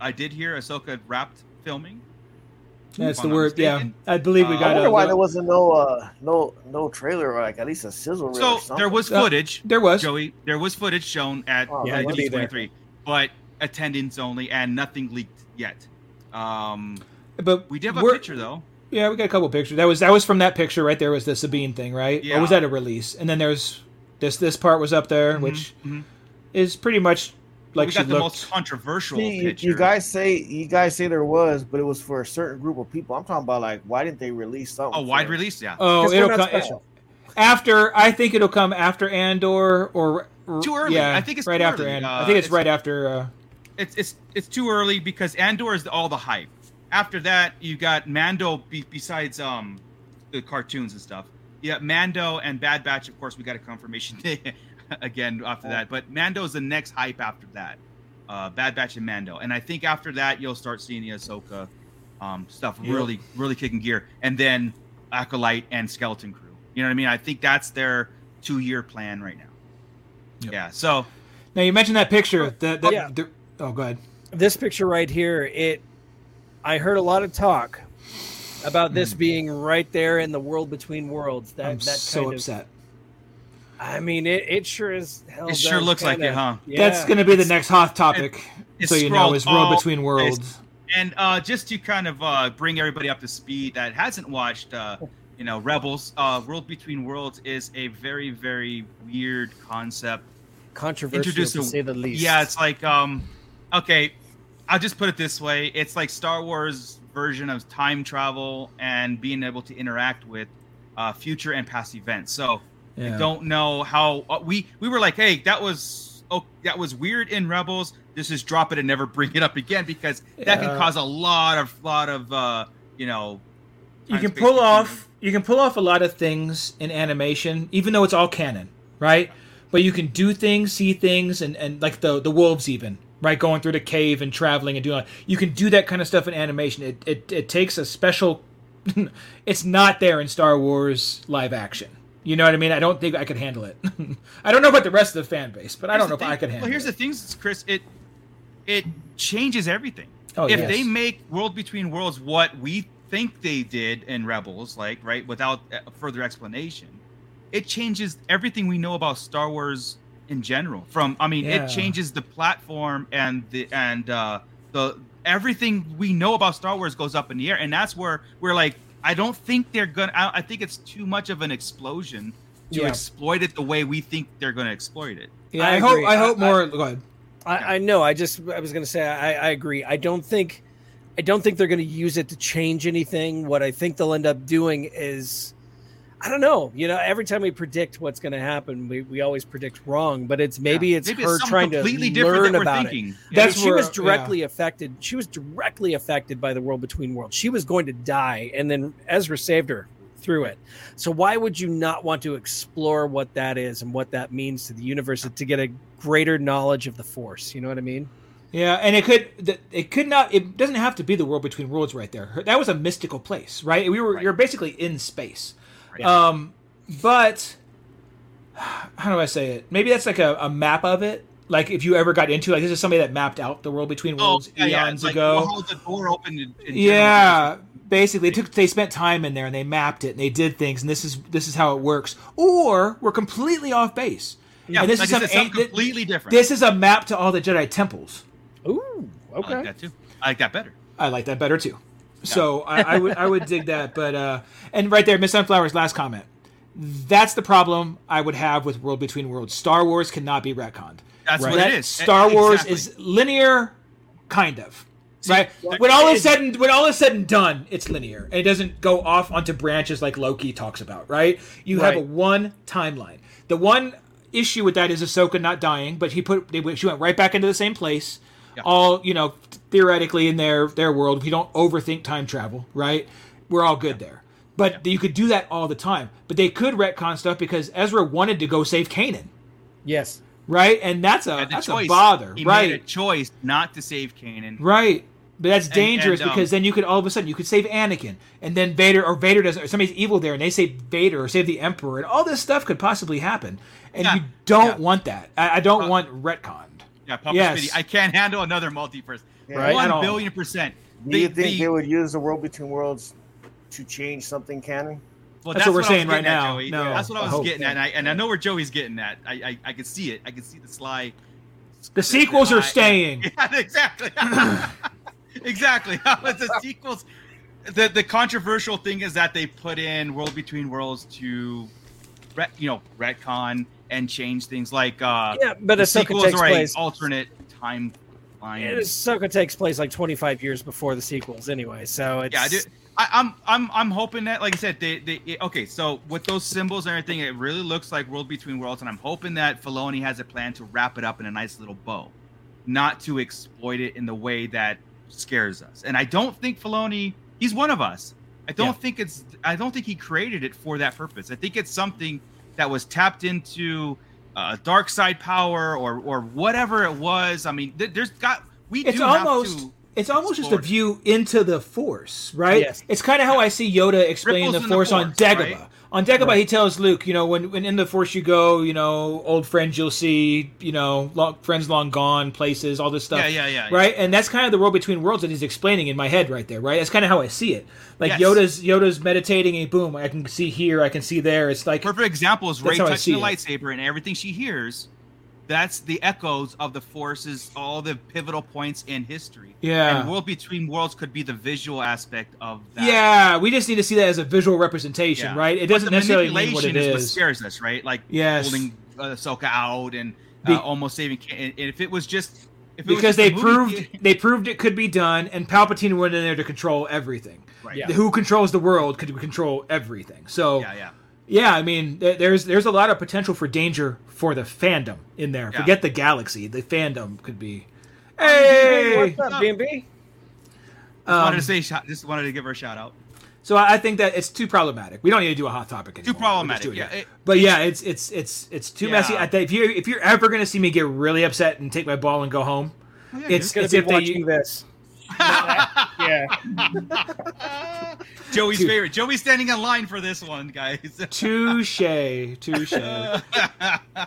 I did hear Ahsoka wrapped filming. That's the word. Yeah. I believe we got. Uh, I got wonder a. why there wasn't no uh no no trailer or like at least a sizzle reel. So or something. there was Uh, footage. There was. Joey, there was footage shown at Oh, Yeah, uh, it would be there. D23, but attendance only and nothing leaked yet. Um, But we did have a picture though. Yeah, we got a couple pictures. That was that was from that picture right there. Was the Sabine thing, right? Or Yeah. was that a release? And then there's this this part was up there, which mhm. is pretty much like we she got the looked. most controversial See, you, picture. you guys say you guys say there was, but it was for a certain group of people. I'm talking about like why didn't they release something? a wide release, yeah. Oh, it'll come special. after. I think it'll come after Andor or, or- Too early. Yeah, I think it's right too after early. Andor. Uh, I think it's, it's- right after. Uh, it's it's it's too early because Andor is all the hype. After that, you got Mando. Be, besides um the cartoons and stuff, yeah, Mando and Bad Batch. Of course, we got a confirmation again after that. But Mando's the next hype after that. Uh, Bad Batch and Mando, and I think after that you'll start seeing the Ahsoka um, stuff Yep. really really kicking gear, and then Acolyte and Skeleton Crew. You know what I mean? I think that's their two year plan right now. Yep. Yeah. So now you mentioned that picture. The, the, Yeah. the- oh, go ahead. this picture right here, it I heard a lot of talk about this being right there in the world between worlds. That Hmm. I'm that so kind upset. I mean, it, it sure is hell. It sure looks like kinda- it, huh? Yeah. That's going to be the next hot topic. it's so you know, scrolled is World Between Worlds. And uh, just to kind of uh, bring everybody up to speed that hasn't watched, uh, you know, Rebels, uh, World Between Worlds is a very, very weird concept. controversial Introduce to a- say the least. Yeah, it's like, um, okay, I'll just put it this way: it's like Star Wars version of time travel and being able to interact with uh, future and past events. So Yeah. I don't know how uh, we we were like, hey, that was oh, that was weird in Rebels. Just just drop it and never bring it up again because that can cause a lot of lot of uh, you know. you can pull off you can pull off a lot of things in animation even though it's all canon right but you can do things see things and, and like the the wolves even right going through the cave and traveling and doing all- you can do that kind of stuff in animation it it, it takes a special it's not there in star wars live action you know what i mean i don't think i could handle it i don't know about the rest of the fan base but i don't know Here's if i thing- could handle Well, here's it the thing, Chris. It it changes everything. Oh, if yes. they make World Between Worlds what we think they did in Rebels, like right, without uh, further explanation, it changes everything we know about Star Wars in general. From I mean, Yeah. it changes the platform and the and uh, the everything we know about Star Wars goes up in the air, and that's where we're like, I don't think they're gonna. I, I think it's too much of an explosion to Yeah. exploit it the way we think they're gonna exploit it. Yeah, I I, hope. I hope I- more. go ahead. I, I know. I just I was going to say I, I agree. I don't think I don't think they're going to use it to change anything. What I think they'll end up doing is I don't know. You know, every time we predict what's going to happen, we, we always predict wrong. But it's maybe Yeah. it's Maybe her something trying to completely different learn that we're about it. thinking. Yeah, That's she was where- directly affected. She was directly affected by the world between worlds. She was going to die, and then Ezra saved her through it. So why would you not want to explore what that is and what that means to the universe to get a greater knowledge of the Force? You know what I mean? Yeah, and it could it could not it doesn't have to be the world between worlds right there. That was a mystical place, right? We were Right. you're basically in space. Right. Um but how do I say it? Maybe that's like a, a map of it. Like if you ever got into like this is somebody that mapped out the world between Oh, worlds yeah, yeah. eons It's like, ago. we'll hold the door open. in- in Yeah, basically, they took they spent time in there and they mapped it and they did things and this is this is how it works. Or we're completely off base. Yeah, and this like is some something an- completely different. This is a map to all the Jedi temples. Ooh, okay. I like that too. I like that better. I like that better too. So I, I would I would dig that, but uh, and right there, Miss Sunflower's last comment. That's the problem I would have with World Between Worlds. Star Wars cannot be retconned. That's Right. what That- it is. Star E- Wars exactly. is linear, kind of. right when all is said and when all is said and done, it's linear. And It doesn't go off onto branches like Loki talks about. Right? You have a one timeline. The one issue with that is Ahsoka not dying, but he put they, she went right back into the same place. Yeah. All you know, theoretically in their their world, we don't overthink time travel. Right? We're all good there. But you could do that all the time. But they could retcon stuff because Ezra wanted to go save Kanan, Yes. right? And that's a that's choice. a bother, He right? made a choice not to save Kanan. Right. But that's dangerous and, um, because then you could all of a sudden you could save Anakin and then Vader or Vader does or somebody's evil there and they save Vader or save the Emperor and all this stuff could possibly happen and Yeah. you don't Yeah. want that. I, I don't Uh, want retconned. Yeah, Papa Yes. Smitty, I can't handle another multiverse. Yeah. Right, One at all. billion percent. Do you think the- they would use the world between worlds to change something canon? Well, That's what we're I was saying right getting at, now. Joey. No, that's what I I was hope. getting at, and I, and I know where Joey's getting at. I, I, I can see it. I can see the sly. The sequels I- are staying. Yeah, exactly. exactly. the sequels. The the controversial thing is that they put in World Between Worlds to, you know, retcon and change things like uh, Yeah, but the Ahsoka takes place. alternate timeline. Yeah, Ahsoka takes place like 25 years before the sequels, anyway. So it's Yeah, I do. I, I'm I'm I'm hoping that, like I said, they, they it- okay. So with those symbols and everything, it really looks like World Between Worlds, and I'm hoping that Filoni has a plan to wrap it up in a nice little bow, not to exploit it in the way that scares us. And I don't think Filoni, he's one of us. I don't Yeah. think it's. I don't think he created it for that purpose. I think it's something that was tapped into uh, dark side power or or whatever it was. I mean, th- there's got we It's do have almost to it's almost just a view into the Force, right? Yes. It's kind of how I see Yoda explaining the in the Force on Dagobah. right? On Dagobah, he tells Luke, you know, when, when in the Force you go, you know, old friends you'll see, you know, long, friends long gone, places, all this stuff. Yeah, yeah, yeah, yeah. Right, and that's kind of the world between worlds that he's explaining in my head right there, right? That's kind of how I see it. Like Yes. Yoda's Yoda's meditating, and boom, I can see here, I can see there. It's like perfect example is Rey touching the see it. lightsaber and everything she hears. That's the echoes of the forces, all the pivotal points in history. Yeah. And World Between Worlds could be the visual aspect of that. yeah, we just need to see that as a visual representation, Yeah. right? It doesn't necessarily mean what it is. is. what scares us, right? Like Yes. holding uh, Ahsoka out and uh, almost saving. And if it was just if because they proved theater- they proved it could be done, and Palpatine went in there to control everything. right? Yeah. Who controls the world could control everything. So yeah, yeah. Yeah, I mean, there's there's a lot of potential for danger for the fandom in there. Yeah. Forget the galaxy, the fandom could be. Hey, Hey, What's up, BB? Just wanted Um, to say, just wanted to give her a shout out. so I I think that it's too problematic. We don't need to do a hot topic anymore. Too problematic. do it Yeah, it- but yeah, it's it's it's it's too Yeah. messy. I think if you if you're ever gonna see me get really upset and take my ball and go home, it's Gonna it's if they watching this. Yeah. Joey's favorite. Joey's standing in line for this one, guys. touche touche.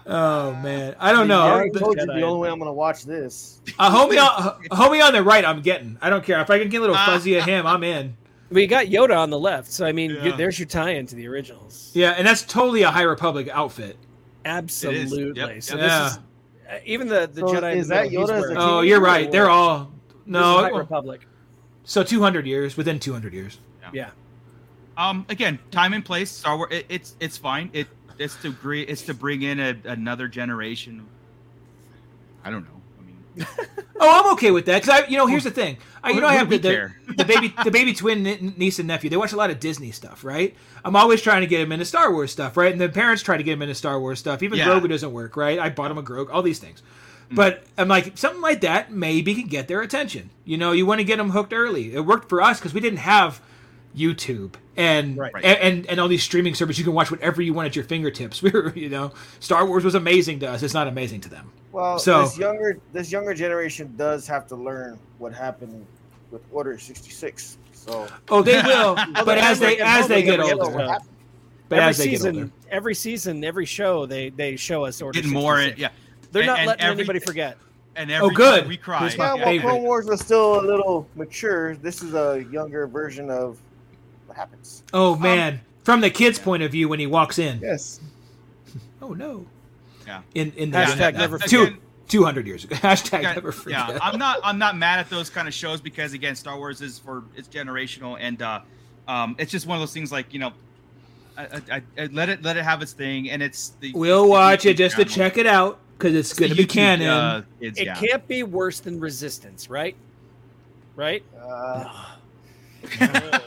Oh man, I don't know. I told you the only way I'm gonna watch this. A homie on a homie on the right, I'm getting. I don't care if I can get a little fuzzy of him. I'm in. We got Yoda on the left, so I mean, you- Yeah. there's your tie into the originals. Yeah, and that's totally a High Republic outfit. Absolutely. Yep, So yep. this Yeah. is uh, even the the So Jedi. is that Yoda wearing- Oh, you're right. They're all this is no. High Republic. So 200 years, within 200 years. Yeah. Um, again, time and place. Star Wars. It, it's it's fine. It it's to agree. It's to bring in a, another generation. I don't know. I mean, Oh, I'm okay with that because I, you know, here's the thing. I, you What- know, I have do the, the, care? the baby, the baby twin niece and nephew. They watch a lot of Disney stuff, right? I'm always trying to get them into Star Wars stuff, right? And the parents try to get them into Star Wars stuff. Even Yeah. Grogu doesn't work, right? I bought him a Grogu, all these things. Mm. But I'm like, something like that maybe can get their attention. You know, you want to get them hooked early. It worked for us because we didn't have YouTube and, Right. and and and all these streaming services. You can watch whatever you want at your fingertips. We were, you know, Star Wars was amazing to us. It's not amazing to them. Well, So- this younger this younger generation does have to learn what happened with Order sixty six. So, Oh, they will, but as they as they get older. But every as they season, get older. every season, every show, they they show us Order getting more. 66. yeah, They're And- not and letting every- anybody forget. and every Oh, good. time we cry. Here's my yeah, yeah. well, favorite. Clone Wars was still a little mature. This is a younger version of what happens. Oh man, from the kid's point of view, when he walks in. Yes. Oh no. Yeah. In in the Hashtag Yeah, never again- two two hundred years ago. Hashtag Yeah, never forget. Yeah, I'm not. I'm not mad at those kind of shows because again, Star Wars is for it's generational, and uh, um, it's just one of those things. Like you know, I, I, I let it let it have its thing, and it's the. we'll the watch YouTube it just to check it out because it's, It's the going to be canon. Uh, kids, It yeah. can't be worse than Resistance, right? Right? Uh,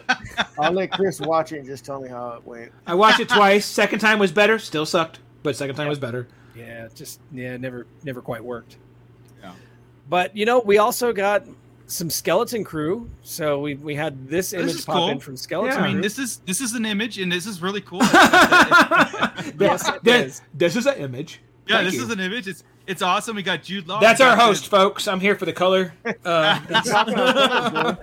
I'll let Chris watch it and just tell me how it went. I watched it twice. Second time was better. Still sucked, but second time was better. Yeah, just yeah, never never quite worked. Yeah. But you know, we also got some skeleton crew. So we we had this This image is pop cool. in from skeleton. Yeah. I mean, this is this is an image, and this is really cool. Yes, it This- is. This is an image. Yeah, Thank this you. is an image. It's it's awesome. We got Jude Law. That's our got host, folks. I'm here for the color. Uh, the-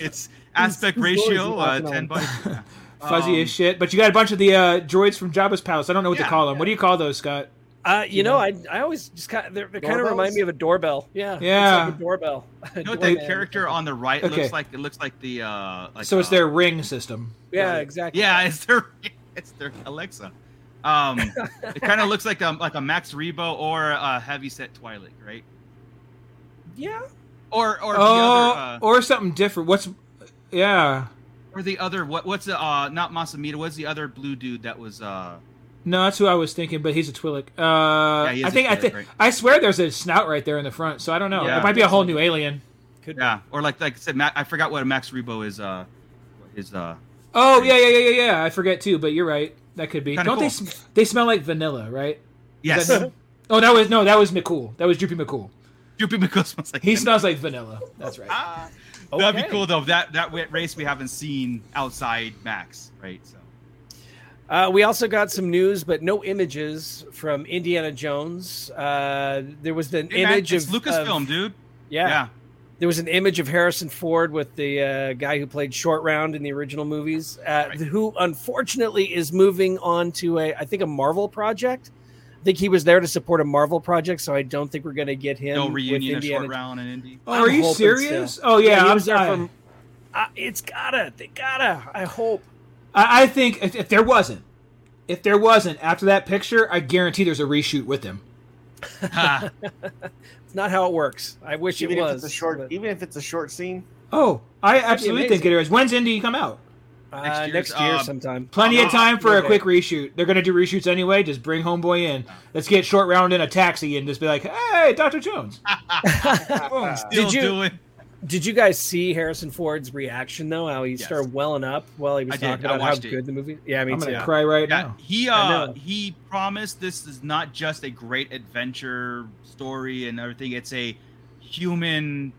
It's aspect whose door is ratio uh, ten on? by. fuzzy Um, as shit. But you got a bunch of the uh, droids from Jabba's palace. I don't know what to call them. What do you call those, Scott? Uh, you know, I I always just kind of they kind of remind me of a doorbell. Yeah, Yeah. it's like a doorbell. You know what that character on the right Okay. looks like? It looks like the uh. Like, so it's uh, their ring system. Yeah, exactly. Yeah, it's their it's their Alexa. Um, it kind of looks like a like a Max Rebo or a heavy set Twi'lek, right? yeah. Or or Oh, the other uh, or something different. What's yeah? or the other what what's the uh not Mas Amedda? What's the other blue dude that was uh No, that's who I was thinking, but he's a Twi'lek. Uh, Yeah, he is I a think I think right. I swear there's a snout right there in the front, so I don't know. Yeah. it might be a whole new alien. Could yeah or like like I said Ma- I forgot what a Max Rebo is uh his uh Oh yeah, yeah, yeah, yeah, yeah. I forget too, but you're right. That could be. Kinda don't they? sm- They smell like vanilla, right? yes that- Oh, that was no, that was McCool. That was Droopy McCool. Droopy McCool smells like He him. smells like vanilla. That's right. Ah, That'd be cool though. That that race we haven't seen outside Max, right? So Uh, we also got some news, but no images from Indiana Jones. Uh, there was an Hey, man, image it's of Lucasfilm, of- dude. Yeah, yeah. There was an image of Harrison Ford with the uh, guy who played Short Round in the original movies, uh, Right. who unfortunately is moving on to a, I think, a Marvel project. I think he was there to support a Marvel project, so I don't think we're going to get him No with reunion of short round and Indy. Oh, are you serious? so. Oh yeah, he I'm, was there I, from. Uh, it's gotta, they gotta. I hope. I, I think if, if there wasn't, if there wasn't after that picture, I guarantee there's a reshoot with him. Ha. It's not how it works. I wish Even it if was. it's a short, but, even if it's a short scene, Oh, I absolutely think it is. amazing. is. When's Indy come out? uh, Next year's, next year uh, sometime. Plenty of Uh, time for a quick reshoot. They're gonna do reshoots anyway. Just bring homeboy in. Let's get short round in a taxi and just be like, "Hey, Doctor Jones." Boom. Still Did you- doing. Did you guys see Harrison Ford's reaction though? How he Yes. started welling up while he was I talking I about how watched it. good the movie. Yeah, me I'm gonna cry right Yeah, now. he uh he promised this is not just a great adventure story and everything. It's a human,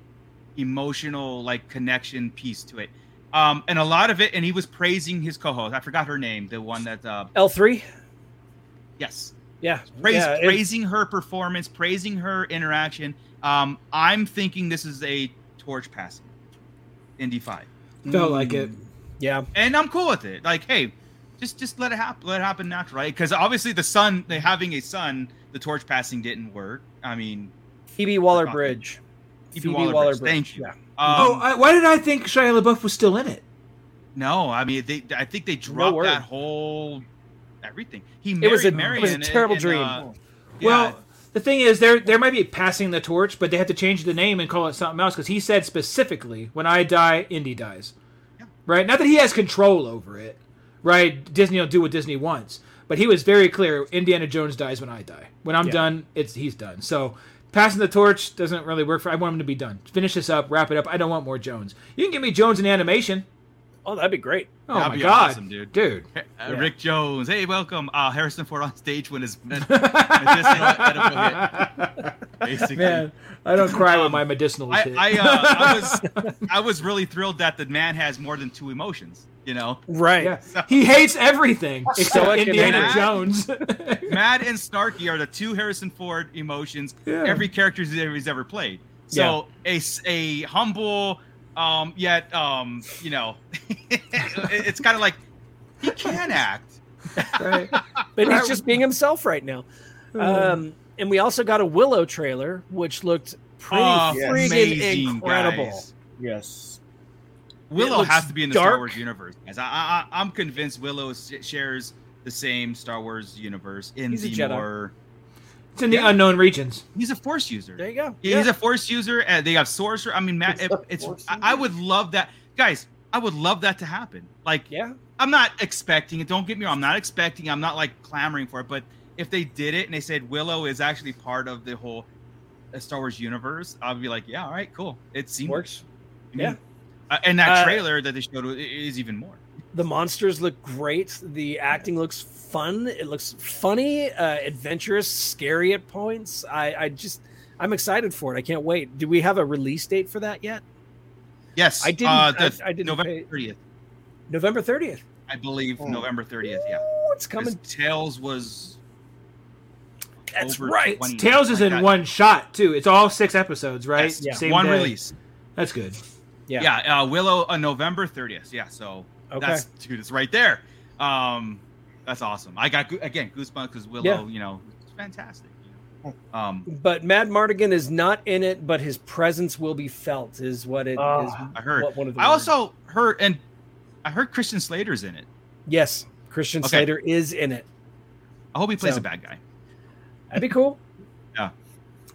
emotional like connection piece to it. Um, and a lot of it, and he was praising his co-host. I forgot her name, the one that uh, L three. yes, Yeah, praise, yeah, it- praising her performance, praising her interaction. Um, I'm thinking this is a torch passing, Indy Five, Felt like it. Mm, Yeah, and I'm cool with it. Like, hey, just just let it happen, let it happen natural, right? Because obviously the son, they having a son, the torch passing didn't work. I mean, Phoebe Waller Bridge. Phoebe Phoebe Waller-Bridge. Waller-Bridge, Thank you. yeah. Um, oh, I, why did I think Shia LaBeouf was still in it? no, I mean they. I think they dropped word. that whole everything. He It married was a- it was a terrible in, dream. uh, yeah. Well, the thing is, there there might be passing the torch, but they have to change the name and call it something else because he said specifically, "When I die, Indy dies." Right? Not that he has control over it. Right? Disney will do what Disney wants, but he was very clear: Indiana Jones dies when I die. When I'm Yeah. done, it's he's done. So. Passing the torch doesn't really work for. I want him to be done. Finish this up, wrap it up. I don't want more Jones. You can give me Jones in animation. Oh, that'd be great. Oh That'd my be god, awesome, dude. dude. Uh, Yeah. Rick Jones. Hey, welcome. Uh, Harrison Ford on stage when his medicinal. Basically. Man, I don't cry with Um, my medicinal I. I, uh, I was I was really thrilled that the man has more than two emotions. You know, Right. Yeah. He hates everything except Stoic Indiana mad. Jones. Mad and Snarky are the two Harrison Ford emotions Yeah. every character he's ever, he's ever played. So a humble, um, yet um, you know, it's kind of like he can act. right. But he's just being himself right now. Um, and we also got a Willow trailer, which looked pretty Oh, yes. friggin' amazing, incredible. guys. Yes. Willow has to be in the Star. Wars universe. Guys. I, I, I'm convinced Willow shares the same Star Wars universe in He's the Jedi. more. It's in the Yeah. unknown regions. He's a Force user. There you go. Yeah, He's a Force user, and they have sorcerer. I mean, Matt, He's it, it's. I, I would love that, guys. I would love that to happen. Like, yeah. I'm not expecting it. Don't get me wrong. I'm not expecting. I'm not like clamoring for it. But if they did it and they said Willow is actually part of the whole uh, Star Wars universe, I'd be like, yeah, all right, cool. It seems Works. I Yeah. uh, and that Uh, trailer that they showed is even more. The monsters look great. The acting looks fun. It looks funny, uh, adventurous, scary at points. I, I just, I'm excited for it. I can't wait. Do we have a release date for that yet? Yes, I didn't- Uh, I- I didn't November pay- 30th, November 30th. I believe. Oh. November 30th. Yeah. Oh, it's 'Cause coming. Tails was. That's right. Tails is in that. one shot too. It's all six episodes, right? Yes, Yeah. Same one day. release. That's good. Yeah. Yeah, uh, Willow on November 30th. Yeah, so Okay. that's dude, it's right there. Um, that's awesome. I got again goosebumps because Willow, Yeah. you know, it's fantastic. You know? Um, But Madmartigan is not in it, but his presence will be felt. Is what it is. Ah, I heard. what one of the I words. also heard, and I heard Christian Slater's in it. yes, Christian Okay. Slater is in it. I hope he plays So- a bad guy. That'd be cool. Yeah.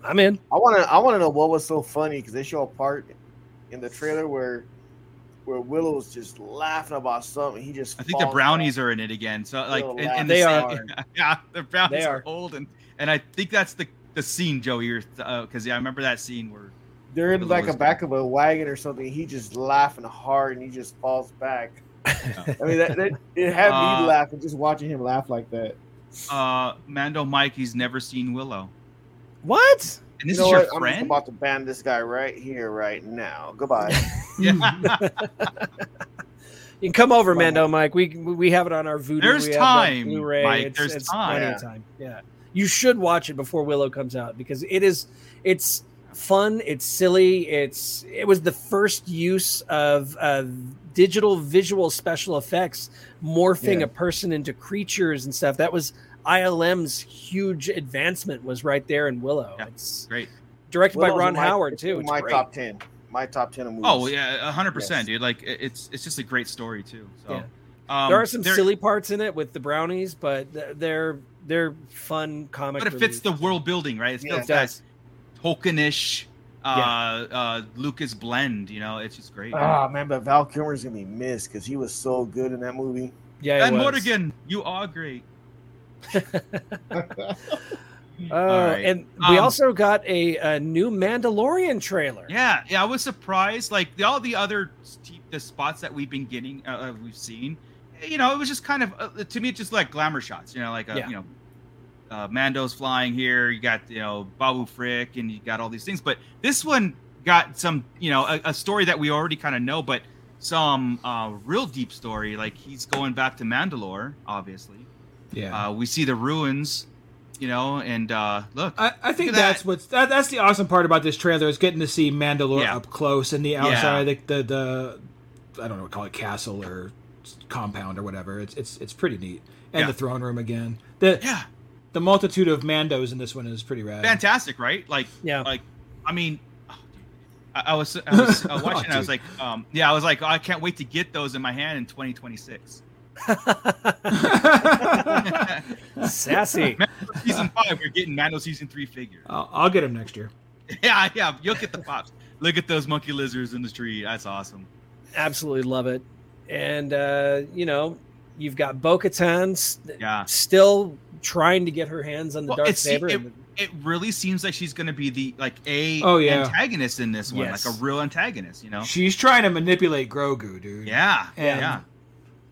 I'm in. I want to. I want to know what was so funny because they show a part in the trailer where where Willow's just laughing about something. He just. I think the brownies back. are in it again. So like, They'll in, laugh in the They are. yeah, the brownies They are. are. old, and and I think that's the the scene, Joey. You're because yeah, I remember that scene where They're in Willow like a was back of a wagon or something. He just laughing hard and he just falls back. I mean, that, that it had Uh, me laughing just watching him laugh like that. uh Mando Mike he's never seen Willow, What? And this you know is your what? I'm about to ban this guy right here, right now. Goodbye. You can come over, Come. Mando, Mike. We we have it on our Vudu. There's we time, Blu-ray. Mike. It's, There's it's time. plenty Yeah. of time. Yeah, you should watch it before Willow comes out because it is. It's fun. It's silly. It's. It was the first use of uh, digital visual special effects, morphing Yeah. a person into creatures and stuff. That was ILM's huge advancement. Was right there in Willow. Yeah. It's Great. directed by Ron my- Howard too. It's My great. top ten. My top ten of movies. Oh yeah, hundred percent, dude. Like it's it's just a great story too. So Yeah. um, there are some there- silly parts in it with the brownies, but they're they're fun comic. but it fits the world building, right? It Yeah, fits It that does. Tolkienish, uh, Yeah. uh, Lucas blend. You know, it's just great. Ah man, but Val Kilmer's gonna be missed because he was so good in that movie. Yeah, and was. Morgan, you are great. Uh, right. And we Um, also got a, a new Mandalorian trailer. Yeah, yeah, I was surprised. Like the, all the other st- the spots that we've been getting, uh, uh, we've seen, you know, it was just kind of uh, to me, it's just like glamour shots. You know, like uh, Yeah. you know, uh, Mando's flying here. You got you know Babu Frick, and you got all these things. But this one got some, you know, a, a story that we already kind of know, but some uh, real deep story. Like he's going back to Mandalore, obviously. Yeah. Uh, we see the ruins, you know, and uh, look, I, I think Look that's that. what's that, that's the awesome part about this trailer is getting to see Mandalore Yeah. up close and the outside, the, the the I don't know, call it castle or compound or whatever. It's it's it's pretty neat, and Yeah. the throne room again. The yeah, the multitude of Mandos in this one is pretty rad. fantastic, right? Like, Yeah. like, I mean, oh, I, I was I was uh, Oh, watching. and I was like, um, yeah, I was like, oh, I can't wait to get those in my hand in 2026. Sassy. season five, we're getting Mando season three figures. I'll, I'll get him next year. Yeah, yeah, you'll get the pops. Look at those monkey lizards in the tree. That's awesome. Absolutely love it. And uh, you know, you've got Bo-Katan Yeah. still trying to get her hands on the Well, dark it's- saber. it- It really seems like she's going to be the like a Oh, yeah. antagonist in this one, Yes. like a real antagonist. You know? She's trying to manipulate Grogu, dude. Yeah, And yeah.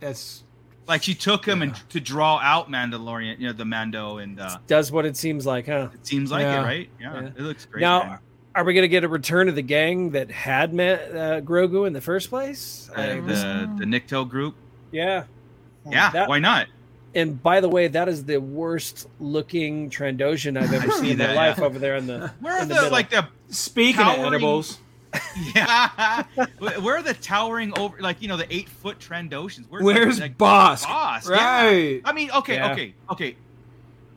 That's Like she took him Yeah. and to draw out Mandalorian, you know, the Mando, and uh, does what it seems like, huh? it seems like Yeah. it, right? Yeah, Yeah. it looks great. Now, man. Are we going to get a return of the gang that had met uh, Grogu in the first place? Uh, I- this- the the Nikto group. yeah. Yeah, That- why not? And by the way, that is the worst looking Trandoshan I've ever seen in my life yeah. over there in the. Where are in the, the like the speaking Towering- of edibles. Yeah? Where are the towering over like you know the eight foot Trandoshans? Where's Where's like, Bossk? Bossk? Yeah. Right. I mean, okay, Yeah. okay, okay.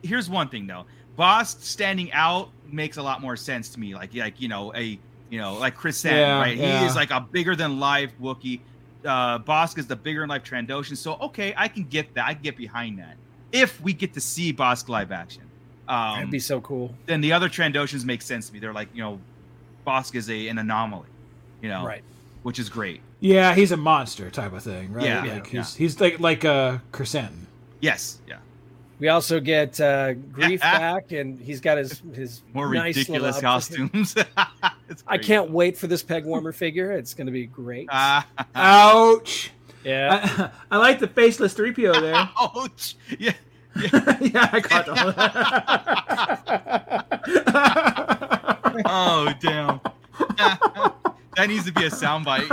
Here's one thing though. Bossk standing out makes a lot more sense to me. Like, like you know, a you know, like Krrsantan, Yeah, right? yeah. He is like a bigger than life Wookiee. Uh, Bossk is the bigger than life Trandoshan. So okay, I can get that. I can get behind that. If we get to see Bossk live action, um, That'd be so cool. then the other Trandoshans make sense to me. They're like, you know, Bossk is a an anomaly, you know, Right. which is great. Yeah, he's a monster type of thing, right? Yeah. like Yeah. he's he's like like uh Chrysanthemum. Yes, yeah. We also get uh, Greef back, and he's got his his More nice ridiculous costumes. I can't wait for this peg warmer figure. It's going to be great. Ah, Ouch! yeah. I, I like the faceless 3PO there. ouch! Yeah. yeah, I caught that. Oh damn. that needs to be a soundbite.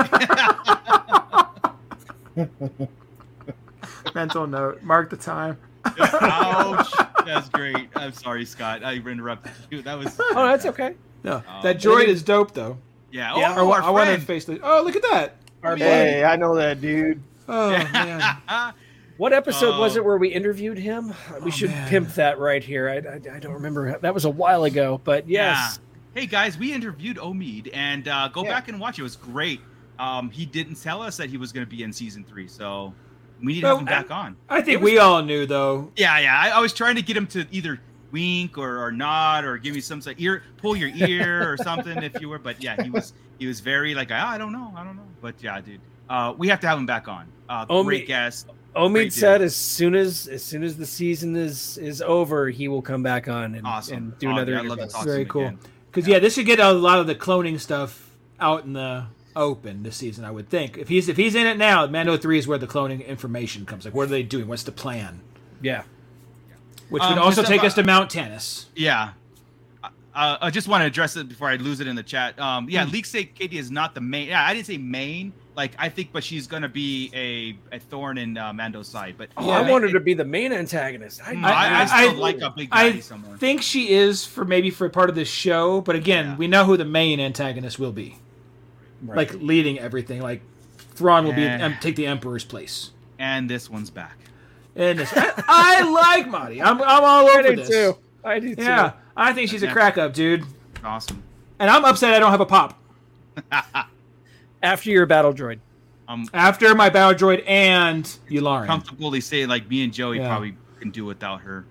Mental note. Mark the time. Ouch! That's great. I'm sorry, Scott. I interrupted you. That was. oh, that's okay. No, Oh. that droid is dope though. Yeah. Yeah, Oh, I, our I want a friend. faceless. Oh, look at that. Our Hey, I know that dude. Oh man. What episode was Oh. it where we interviewed him? We Oh, should man. pimp that right here. I, I, I don't remember. That was a while ago, but yes. Hey guys, we interviewed Omid, and uh, go Yeah. back and watch. It was great. Um, he didn't tell us that he was going to be in season three, so we need to Well, have him back on. I think was- we all knew though. Yeah, yeah. I, I was trying to get him to either wink or, or nod or give me some sort ear, pull your ear or something if you were. But yeah, he was he was very like "Ah, I don't know, I don't know. But yeah, dude, uh, we have to have him back on. Uh, Omi- great guest. Omid said as soon as as soon as the season is is over, he will come back on and, Awesome. and do Oh, another yeah, I'd love to talk Very cool. again. Because yeah, this should get a lot of the cloning stuff out in the open this season. I would think if he's if he's in it now, Mando three is where the cloning information comes. Like, what are they doing? What's the plan? Yeah. Which Um, would also take about- us to Mount Tantiss. Yeah. Uh, I just want to address it before I lose it in the chat. Um, yeah, Hmm. leaks say Katie is not the main. Yeah, I didn't say main. Like I think, but she's gonna be a, a thorn in uh, Mando's side. But Oh, Yeah, I man, wanted to be the main antagonist. I, Mm, I, I, I- still I- like a big I daddy somewhere. think she is for maybe for part of this show, but again, Yeah. we know who the main antagonist will be. Right. Like leading everything. Like Thrawn will be Eh. um, take the Emperor's place. and this one's back. And this, I, I like Marty. I'm I'm all over I do this. too. I do too. Yeah, I think she's a Yeah. crack up, dude. Awesome. And I'm upset I don't have a pop. After your battle droid. I'm After my Battle Droid and Yularen. comfortably saying like me and Joey Yeah. probably can do without her.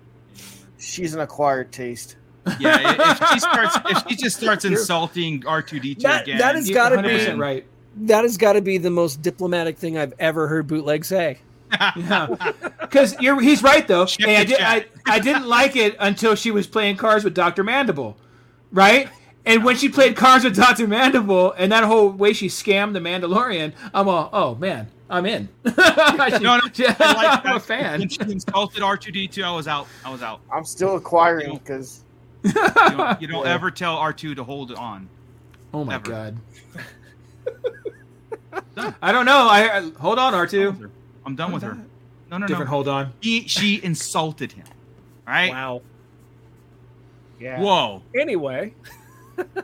She's an acquired taste. Yeah, if she starts, if she just starts insulting R two D two again, that You're gotta be- right. That has got to be the most diplomatic thing I've ever heard Bootleg say. Yeah, because you're he's right though. Hey, I, did, I. I didn't like it until she was playing cards with Doctor Mandible, right? And when she played cards with Doctor Mandible and that whole way she scammed the Mandalorian, I'm all, oh man, I'm in. She- no, no, she- I like I'm a fan. When she insulted R two D two, I was out. I was out. I'm still acquiring because You don't, you don't Yeah. ever tell R two to hold on. Oh my Ever. god. I don't know. I, I hold on, R I'm done two. with her. I'm done with her. No, no, Different no. hold on. He, she insulted him. All right. Wow. yeah. Whoa. Anyway. and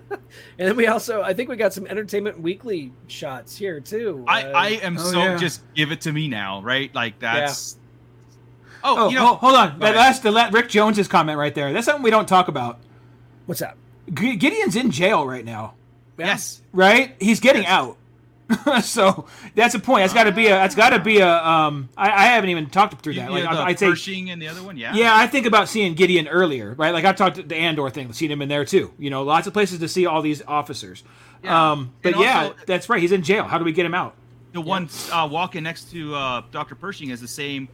then we also, I think we got some Entertainment Weekly shots here too. I, Uh, I am Oh, so yeah. just give it to me now, right? Like that's. Oh, Oh, you know, ho- hold on. Go That ahead. last the la- Rick Jones's comment right there. That's something we don't talk about. what's up? G- Gideon's in jail right now. Yes. right? He's getting out. so that's a point. That's got to be a. That's got to be a. Um, I, I haven't even talked through that. You- Like you- I, I'd say, Pershing and the other one. Yeah. yeah, I think about seeing Gideon earlier, right? Like I talked to the Andor thing, seen him in there too. You know, lots of places to see all these officers. Yeah. Um, but And yeah, also- that's right. He's in jail. How do we get him out? The one uh, walking next to uh, Dr. Pershing is the same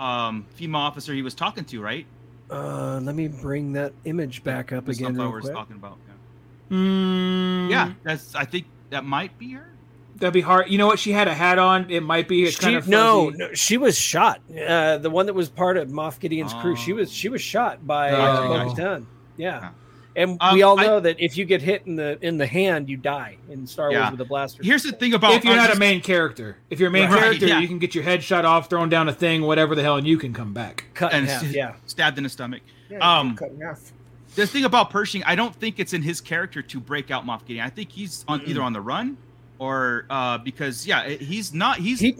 um, female officer he was talking to, right? Uh, let me bring that image back up That's again what I real was quick. talking about. Yeah. Mm, yeah, that's. I think that might be her. That'd be hard. You know what? She had a hat on. It might be. It's She, kind of no, no, she was shot. Uh, the one that was part of Moff Gideon's crew, she Oh. was she was shot by Oh. uh, Yeah, Yeah. and Um, we all I- know that if you get hit in the in the hand, you die in Star Wars with a blaster. Here's the thing about if you're not just- a main character, if you're a main Right, character, yeah. you can get your head shot off, thrown down a thing, whatever the hell, and you can come back. cut in and half. s- Yeah, stabbed in the stomach. Yeah, Um, cut in half. The thing about Pershing, I don't think it's in his character to break out Moff Gideon. I think he's on either on the run or uh, because yeah, he's not. He's he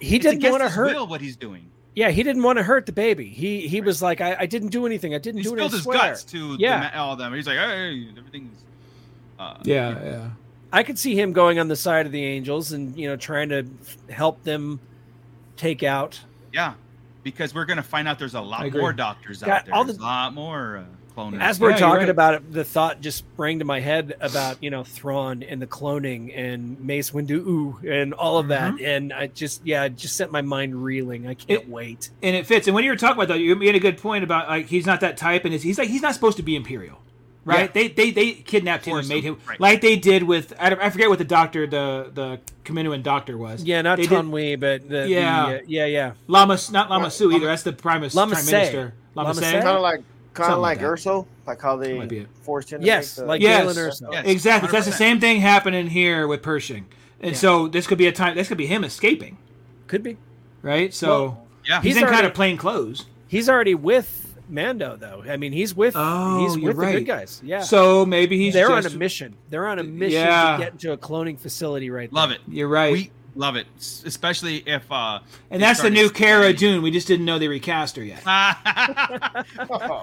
he didn't want to hurt. will what he's doing. Yeah, he didn't want to hurt the baby. He he was like, I, I didn't do anything. I didn't He do it. I spilled his swear." guts to Yeah. the, all of them. He's like, hey, everything's. Uh, Yeah, yeah. I could see him going on the side of the angels and you know trying to help them take out. Yeah, because we're gonna find out there's a lot more doctors Got out there. all There's a lot more uh, cloning. As we're Yeah, talking right. about it, the thought just sprang to my head about you know Thrawn and the cloning and Mace Windu and all of that, and I just yeah, it just set my mind reeling. I can't It- wait. And it fits. And when you were talking about that, you made a good point about like he's not that type, and he's like he's not supposed to be Imperial, right? Yeah. They they they kidnapped him and made him, him right. like they did with I, don't, I forget what the doctor the the Kaminoan doctor was. Yeah, not They did- Taun We, but the, Yeah. the, uh, yeah, yeah. Lama not Lama Su Lama- either. That's the prime, Lama prime Se. minister. Lama, Lama Se. Se? Kind of like, kind of like like. Erso, like how That might be they it. forced him. Yes, to make the, like Yes. Galen Erso. Yes. Exactly. That's the same thing happening here with Pershing, and Yeah. so this could be a time. This could be him escaping, Could be. right? So Well, yeah, he's, he's in kind of plain clothes. He's already with Mando, though. I mean, he's with Oh, he's you're with the right. good guys. Yeah. So maybe he's they're just, on a mission. They're on a mission Yeah. to get into a cloning facility right love it. You're right. We love it, S- especially if. uh and that's the new Cara expanding. Dune. We just didn't know they recast her yet.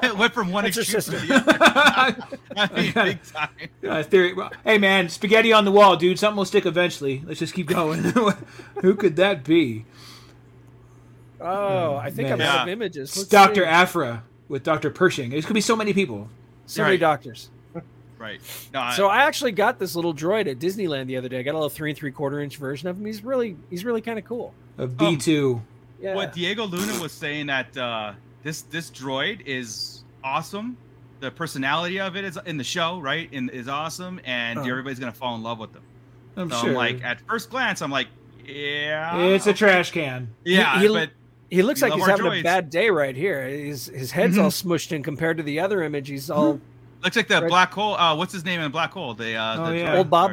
it went from one That's her extreme to sister. the other. I mean, big time. Uh, theory. well, Hey man, spaghetti on the wall, dude. Something will stick eventually. Let's just keep going. Who could that be? Oh, I think Man. I'm out of images. Let's Doctor see. Aphra with Doctor Pershing. It could be so many people. So many Right. doctors. Right. No, I- So I actually got this little droid at Disneyland the other day. I got a little three and three quarter inch version of him. He's really he's really kind of cool. A B two. Yeah. what Diego Luna was saying that uh, this this droid is awesome. The personality of it is in the show, right? In, is awesome, and Uh-huh. everybody's gonna fall in love with them. I'm So sure. I'm like, at first glance, I'm like, yeah, it's a trash can. yeah, He- he- but He looks like he's our having a bad day right here. His his head's all smushed in compared to the other image. He's all looks like the Red- black hole. Uh, what's his name in black hole? The uh, Oh, the yeah. Old Bob?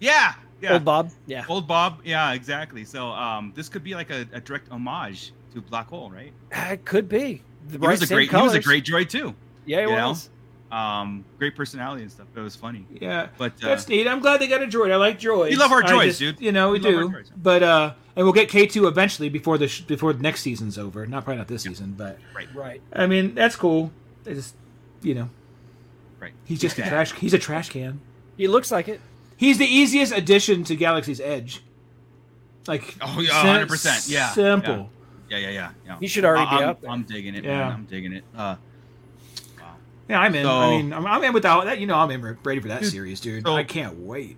Yeah, yeah, old Bob. Yeah. Old Bob. Yeah, exactly. So um, this could be like a, a direct homage to Black Hole, right? It could be. The He was a same great. He was a great droid too. Yeah, he you know? was. Um, great personality and stuff. It was funny. Yeah. But uh, That's neat. I'm glad they got a droid. I like droids. We love our I droids, just- dude. You know we, We do. But uh, and we'll get K two eventually before the sh- before the next season's over. Not probably not this season, but right, Right. I mean that's cool. They just you know right. he's just a trash. He's a trash can. He looks like it. He's the easiest addition to Galaxy's Edge. Like Oh, yeah, 100%, yeah, simple. Yeah, yeah, yeah. yeah. He should already be I'm, out there. I'm digging it. Yeah. Man. I'm digging it. Uh, wow. Yeah, I'm in. So- I mean, I'm, I'm in with that. that. You know, I'm in ready for that Dude, series, dude. so- I can't wait.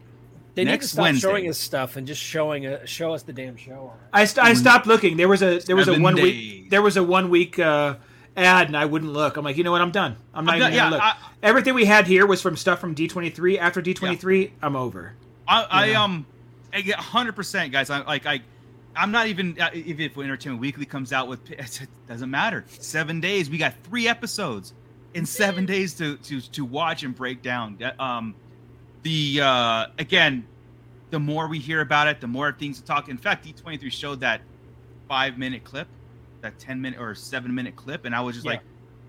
They need to stop Wednesday. showing us stuff and just showing a, show us the damn show. I, st- I stopped looking. There was a there was a one days. week there was a one week uh, ad, and I wouldn't look. I'm like, you know what? I'm done. I'm not I'm even done- gonna yeah, look. I- Everything we had here was from stuff from D23. After D23, I'm over. I, I You know? um, I get 100 percent, guys. I like I, I'm not even uh, even if Entertainment Weekly comes out with it doesn't matter. Seven days, we got three episodes in seven days to to to watch and break down. Um, the uh again, the more we hear about it, the more things to talk. In fact, D23 showed that five minute clip, that 10 minute or seven minute clip, and I was just Yeah. like,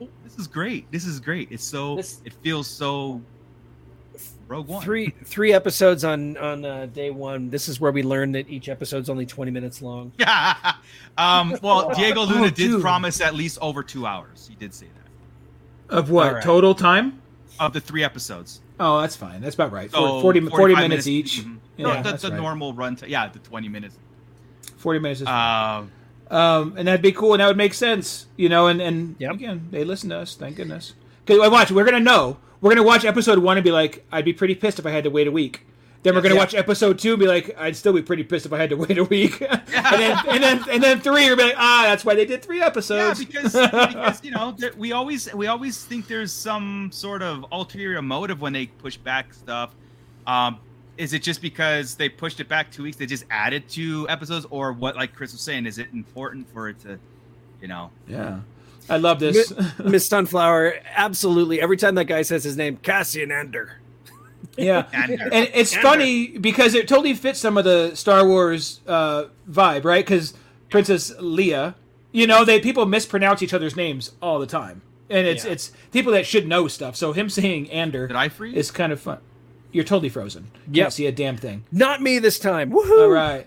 oh, this is great. This is great. It's so This- it feels so. Rogue One. Three three episodes on on uh, day one. This is where we learned that each episode's only twenty minutes long. um, well, Diego Luna Oh, did dude. promise at least over two hours. He did say that. Of what All right. total time? of the three episodes. Oh, that's fine. That's about right. So 40, 40 45 minutes, each. mhm. Yeah, no, the, that's the right. normal run. T- yeah, the twenty minutes. 40 minutes is fine. Uh, Um, and that'd be cool, and that would make sense, you know. And and Yep. again, they listen to us. Thank goodness. Because I watch, we're gonna know. We're gonna watch episode one and be like, I'd be pretty pissed if I had to wait a week. Then we're gonna Yeah. watch episode two and be like, I'd still be pretty pissed if I had to wait a week. and then and then and then three, you're be like, ah, that's why they did three yeah, episodes. because because you know we always we always think there's some sort of ulterior motive when they push back stuff. Um, is it just because they pushed it back two weeks? They just added two episodes, or what? Like Chris was saying, is it important for it to, you know? yeah, I love this. Miss Sunflower, absolutely. Every time that guy says his name, Cassian Ender. yeah. And, and it's funny because it totally fits some of the Star Wars uh, vibe, right? Because Princess Leia, you know, they people mispronounce each other's names all the time, and it's Yeah. it's people that should know stuff. So him saying Ander Did I freeze? is kind of fun. You're totally frozen. Can't Yep. see a damn thing. Not me this time. Woohoo! All right,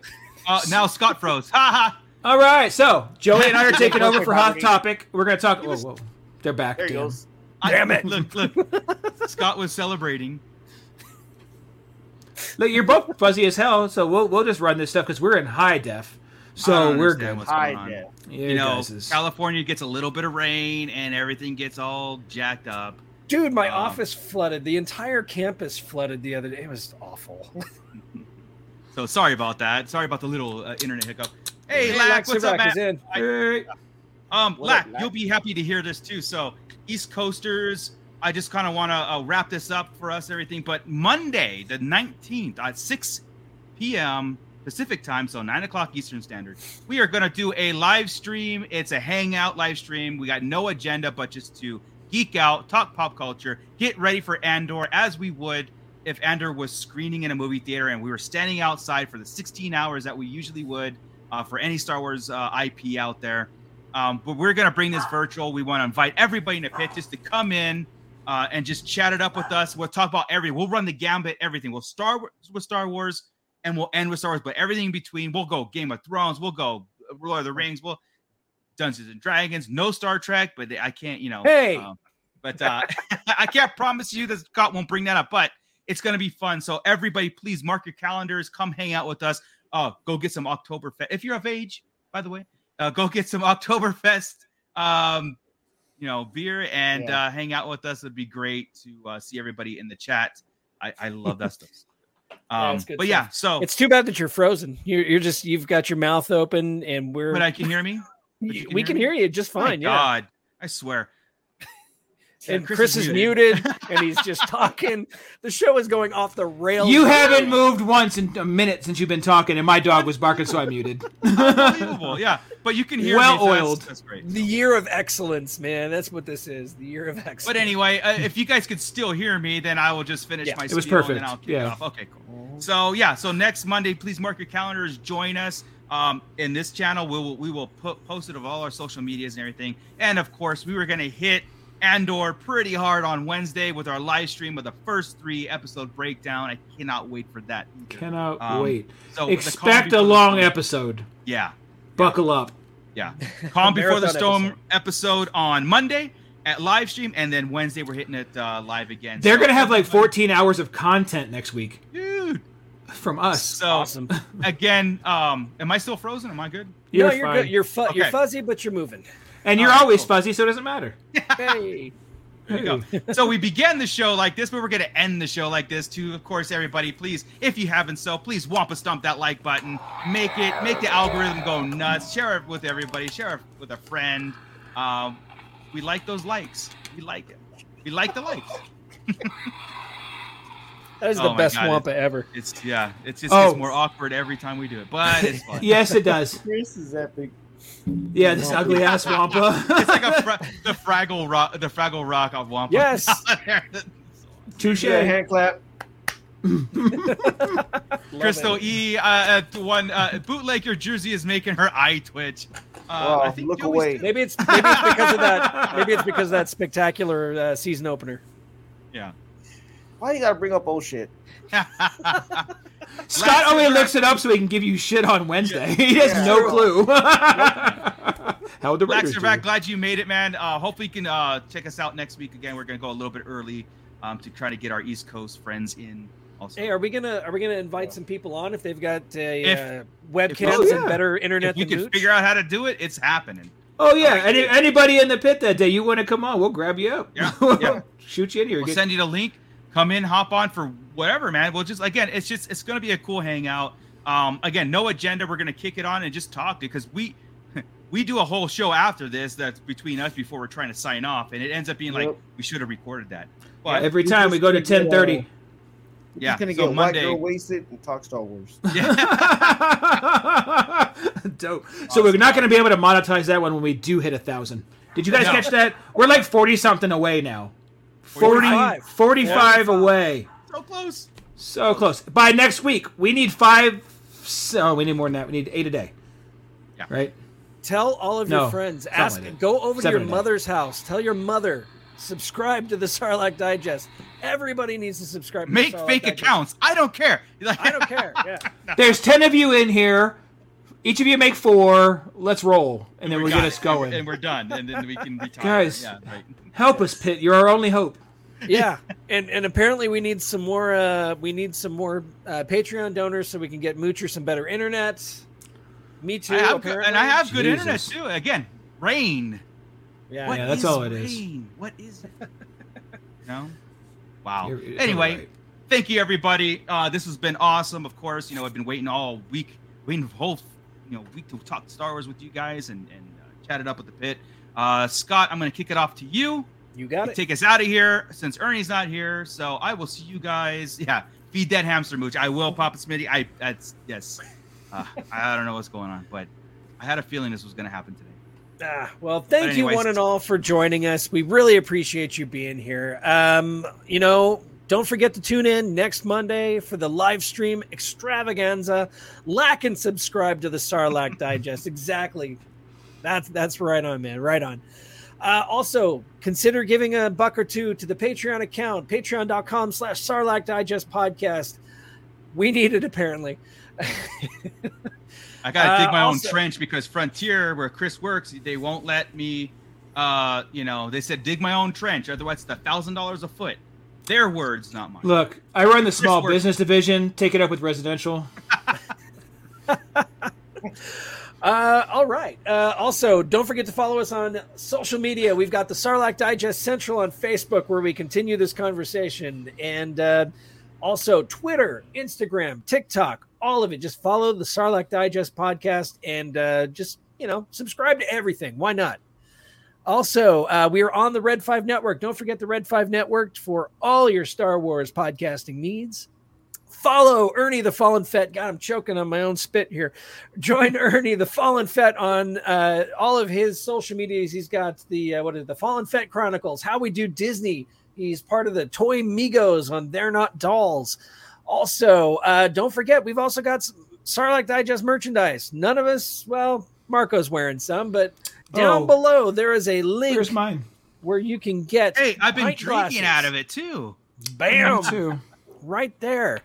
Uh, now Scott froze. Ha ha. all right. So Joey and I are taking over for Hot. Topic. We're gonna talk. Whoa, whoa. They're back. There he damn. goes. Damn I- it. Look, look. Scott was celebrating. Look, you're both fuzzy as hell. So we'll we'll just run this stuff because we're in high def. I So don't we're good. what's going Hi, on. Dad. Yeah, You know, is- California gets a little bit of rain and everything gets all jacked up. Dude, my Um, office flooded. The entire campus flooded the other day. It was awful. So sorry about that. Sorry about the little uh, internet hiccup. Hey, Hey, Lack, what's up, Laxirac man? in. Hey. Um, What Lack, up, Lack? you'll be happy to hear this too. So, East Coasters, I just kind of want to uh, wrap this up for us, everything. But Monday, the 19th at 6 p.m. Pacific time, so 9 o'clock Eastern Standard, we are going to do a live stream. It's a hangout live stream. We got no agenda, but just to geek out, talk pop culture, get ready for Andor as we would if Andor was screening in a movie theater and we were standing outside for the 16 hours that we usually would uh, for any Star Wars uh, IP out there. Um, but we're going to bring this virtual. We want to invite everybody in the pit just to come in uh, and just chat it up with us. We'll talk about everything. We'll run the gambit, everything. We'll start with Star Wars and we'll end with Star Wars, but everything in between. We'll go Game of Thrones. We'll go Lord of the Rings. We'll Dungeons and Dragons. No Star Trek, but I can't, you know. Hey! um, but uh, I can't promise you that Scott won't bring that up, but it's going to be fun. So everybody, please mark your calendars. Come hang out with us. Uh, go get some Oktoberfest. If you're of age, by the way, uh, go get some Oktoberfest, um, you know, beer and Yeah. uh, hang out with us. It'd be great to uh, see everybody in the chat. I, I love that stuff. Um, good but yeah, so It's too bad that you're frozen. You're, you're just you've got your mouth open, and we're but I can hear me. But you we can hear can me? hear you just My fine. Yeah. God, I swear. and Chris, is muted, and he's just talking. The show is going off the rails. You haven't moved once in a minute since you've been talking, and my dog was barking, so I muted. Unbelievable, yeah. But you can hear me, Well-oiled. That's, great. The year of excellence, man. That's what this is. The year of excellence. But anyway, uh, if you guys could still hear me, then I will just finish Yeah, my it was spiel and perfect. then I'll kick Yeah. it off. Okay, cool. So yeah, so next Monday, please mark your calendars. Join us um, in this channel. We will we will put post it of all our social medias and everything. And of course, we were gonna hit Andor pretty hard on Wednesday with our live stream of the first three episode breakdown. I cannot wait for that. either. Cannot Um, wait. So Expect a long storm- episode. Yeah, Buckle up. yeah. Calm before the storm episode. on Monday at live stream, and then Wednesday we're hitting it uh, live again. They're So gonna have like 14 hours of content next week dude. From us. So awesome. again, um, am I still frozen? Am I good? You're no, you're fine. good. You're fu- you're fuzzy, but you're moving. and you're All right, always cool. fuzzy, so it doesn't matter. Hey. There you go. so we began the show like this, but we're gonna end the show like this too. Of course, everybody, please, if you haven't so, please wampa stomp that like button. Make it make the algorithm go nuts. Share it with everybody. Share it with a friend. Um, we like those likes. We like it. We like the likes. That is Oh the best God, wampa ever. It's yeah. It's just Oh. gets more awkward every time we do it, but it's fun. Yes, it does. Chris is epic. Yeah, this ugly ass wampa. it's like a fra- the Fraggle Rock, the Fraggle Rock of Wampa. Yes. Touche. Yeah, hand clap. Crystal E, uh, uh, one uh, bootleg your jersey is making her eye twitch. Uh, Oh, I think look Joey's away. too. Maybe it's maybe it's because of that. Maybe it's because of that spectacular uh, season opener. Yeah. Why do you gotta bring up old shit? Scott only looks it up so he can give you shit on Wednesday. he has Yeah. no clue. How the Raiders do. Laxervac, glad you made it, man. Uh, hopefully you can uh, check us out next week again. We're gonna go a little bit early um, to try to get our East Coast friends in. Also, Hey, are we gonna are we gonna invite some people on if they've got a If- uh, webcams Oh, yeah. and better internet if we than can Mooch? figure out how to do it, it's happening. Oh yeah, Any, anybody in the pit that day, you want to come on? We'll grab you up. Yeah, yeah. Shoot you in here. We'll Get- send you the link. Come in, hop on for whatever, man. We'll just again, it's just it's gonna be a cool hangout. Um, again, no agenda. We're gonna kick it on and just talk because we we do a whole show after this that's between us before we're trying to sign off, and it ends up being like we should have recorded that. But Every time we go to ten thirty. gonna ten get, thirty. uh, We're Yeah, gonna so get Monday- white girl wasted and talk Star Wars. Yeah. Dope. So we're not going to be able to monetize that one when we do hit a thousand. Did you guys No. catch that? We're like forty something away now. 40, 45. 45 away. so close. So close. By next week, we need five. So oh, we need more than that. We need eight a day. Yeah. Right. Tell all of No, your friends. Ask. like go over Seven to a your day. mother's house. Tell your mother. Subscribe to the Sarlacc Digest. Everybody needs to subscribe. To Make the fake Digest. accounts. I don't care. Like, I don't care. Yeah. There's ten of you in here. Each of you make four. Let's roll, and then we we got get it. us going. and we're done, and then we can retire. Guys. yeah, right. Help us, Pit. You're our only hope. yeah and and apparently we need some more uh we need some more uh patreon donors so we can get moocher some better internet me too I have good, apparently. and I have good internet too. Again, rain. yeah, Yeah, that's is all it is. rain? What is it? no. Wow. You're- you're anyway, right. thank you everybody. Uh, this has been awesome. Of course, you know I've been waiting all week, waiting the whole you know week to talk Star Wars with you guys and and uh, chat it up with the pit. Uh, Scott, I'm going to kick it off to you. You got it take us out of here since Ernie's not here. So I will see you guys. Yeah, feed that hamster mooch. I will, Papa Smitty. I that's yes. Uh, I don't know what's going on, but I had a feeling this was going to happen today. Ah, well, thank But you one and all for joining us. We really appreciate you being here. Um, you know, don't forget to tune in next Monday for the live stream extravaganza. Like and subscribe to the Sarlacc Digest. Exactly. That's that's right on, man. Right on. Uh, also, consider giving a buck or two to the Patreon account, patreon.com slash Sarlacc Digest podcast. We need it apparently. I got to Uh, dig my also- own trench because Frontier, where Chris works, they won't let me. Uh, you know, they said dig my own trench, otherwise it's a thousand dollars a foot. Their words, not mine. Look, I run the small works. business division. Take it up with residential. Uh, all right. Uh, also, don't forget to follow us on social media. We've got the Sarlacc Digest Central on Facebook, where we continue this conversation, and uh, also Twitter, Instagram, TikTok, all of it. Just follow the Sarlacc Digest podcast, and uh, just you know, subscribe to everything. Why not? Also, uh, we are on the Red Five Network. Don't forget the Red Five Network for all your Star Wars podcasting needs. Follow Ernie the Fallen Fett. God, I'm choking on my own spit here. Join Ernie the Fallen Fett on uh, all of his social medias. He's got the uh, what is it, the Fallen Fett Chronicles? How we do Disney. He's part of the Toy Migos on They're Not Dolls. Also, uh, don't forget we've also got some Sarlacc Digest merchandise. None of us, well, Marco's wearing some, but down Oh. below there is a link Where's mine? where you can get. Hey, I've been drinking glasses. out of it too. Bam! Mine too. Right there.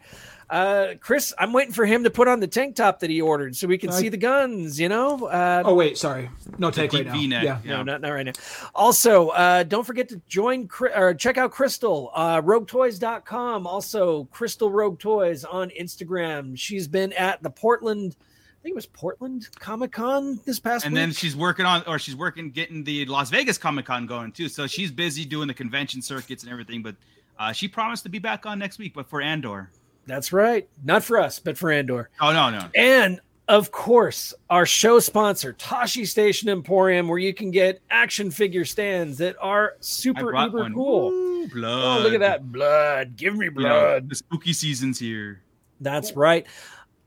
Uh, Chris, I'm waiting for him to put on the tank top that he ordered so we can I- see the guns. You know. Uh, Oh wait, sorry. No take deep right now. V-neck. Yeah. No, not, not right now. Also, uh, don't forget to join Cri- or check out Crystal, uh, roguetoys.com. Also, Crystal Rogue Toys on Instagram. She's been at the Portland, I think it was Portland Comic Con this past And week. then she's working on, or she's working getting the Las Vegas Comic Con going too. So she's busy doing the convention circuits and everything. But uh, she promised to be back on next week, but for Andor. That's right. Not for us, but for Andor. Oh no, no. And of course, our show sponsor, Tashi Station Emporium, where you can get action figure stands that are super uber one. cool. Ooh, blood. Oh, look at that blood! Give me blood. the spooky season's here. That's right.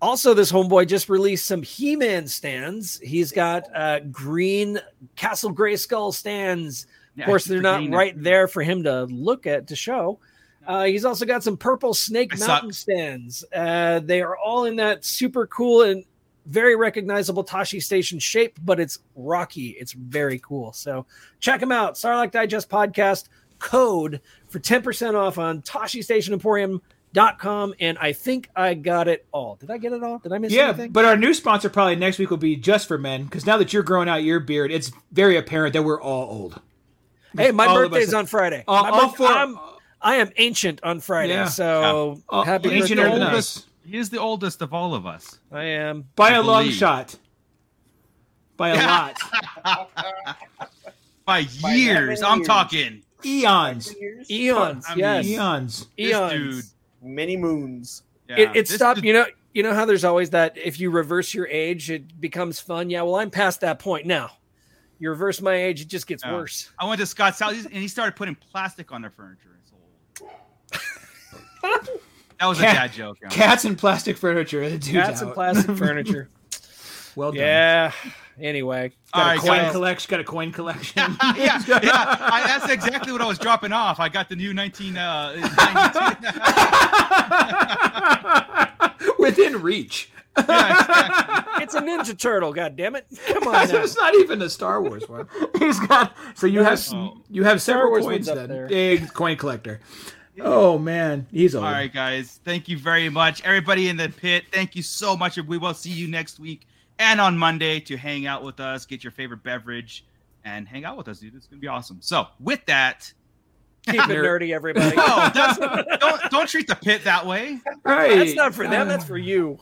Also, this homeboy just released some He-Man stands. He's got uh, green Castle Grayskull stands. Of course, they're not right there for him to look at to show. Uh, he's also got some purple Snake I Mountain stands. Uh, they are all in that super cool and very recognizable Tashi Station shape, but it's rocky. It's very cool. So check them out. Sarlacc Digest Podcast code for 10% off on Tashi Station Emporium.com. And I think I got it all. Did I get it all? Did I miss it? Yeah, anything? but our new sponsor probably next week will be just for men because now that you're growing out your beard, it's very apparent that we're all old. Hey, my all of birthday's on Friday. Uh, all, My birth- four, I'm, I am ancient on Friday, Yeah. so Oh, happy ancient birthday. are the to me. He is the oldest of all of us. I am. By I a long shot. By a lot. By By years, how I'm years? talking. Eons. Eons, I mean, yes, Eons. This eons. dude. Many moons. Yeah, it, it stopped. dude- You know, you know how there's always that if you reverse your age, it becomes fun. Yeah, well, I'm past that point now. You reverse my age, it just gets Yeah. worse. I went to Scott's house and he started putting plastic on their furniture. It's old. that was a Cat- dad joke. y'all. Cats and plastic furniture. The dude's Cats and plastic furniture. well done. yeah. Anyway, All Got right, a coin guys. collection. Got a coin collection. yeah, yeah. I, that's exactly what I was dropping off. I got the new 19. Uh, 92. Within reach. yeah, exactly. it's a Ninja Turtle. God damn it! Come on now. it's not even a Star Wars one. He's got so you have Oh. you have several Wars coins then. there. Big coin collector. Oh man, he's old. All right, guys. Thank you very much. Everybody in the pit, thank you so much. We will see you next week and on Monday to hang out with us, get your favorite beverage, and hang out with us, dude. It's gonna be awesome. So, with that, Keep it nerdy, everybody. oh, that's, don't don't treat the pit that way. Right. That's not for them. That's for you.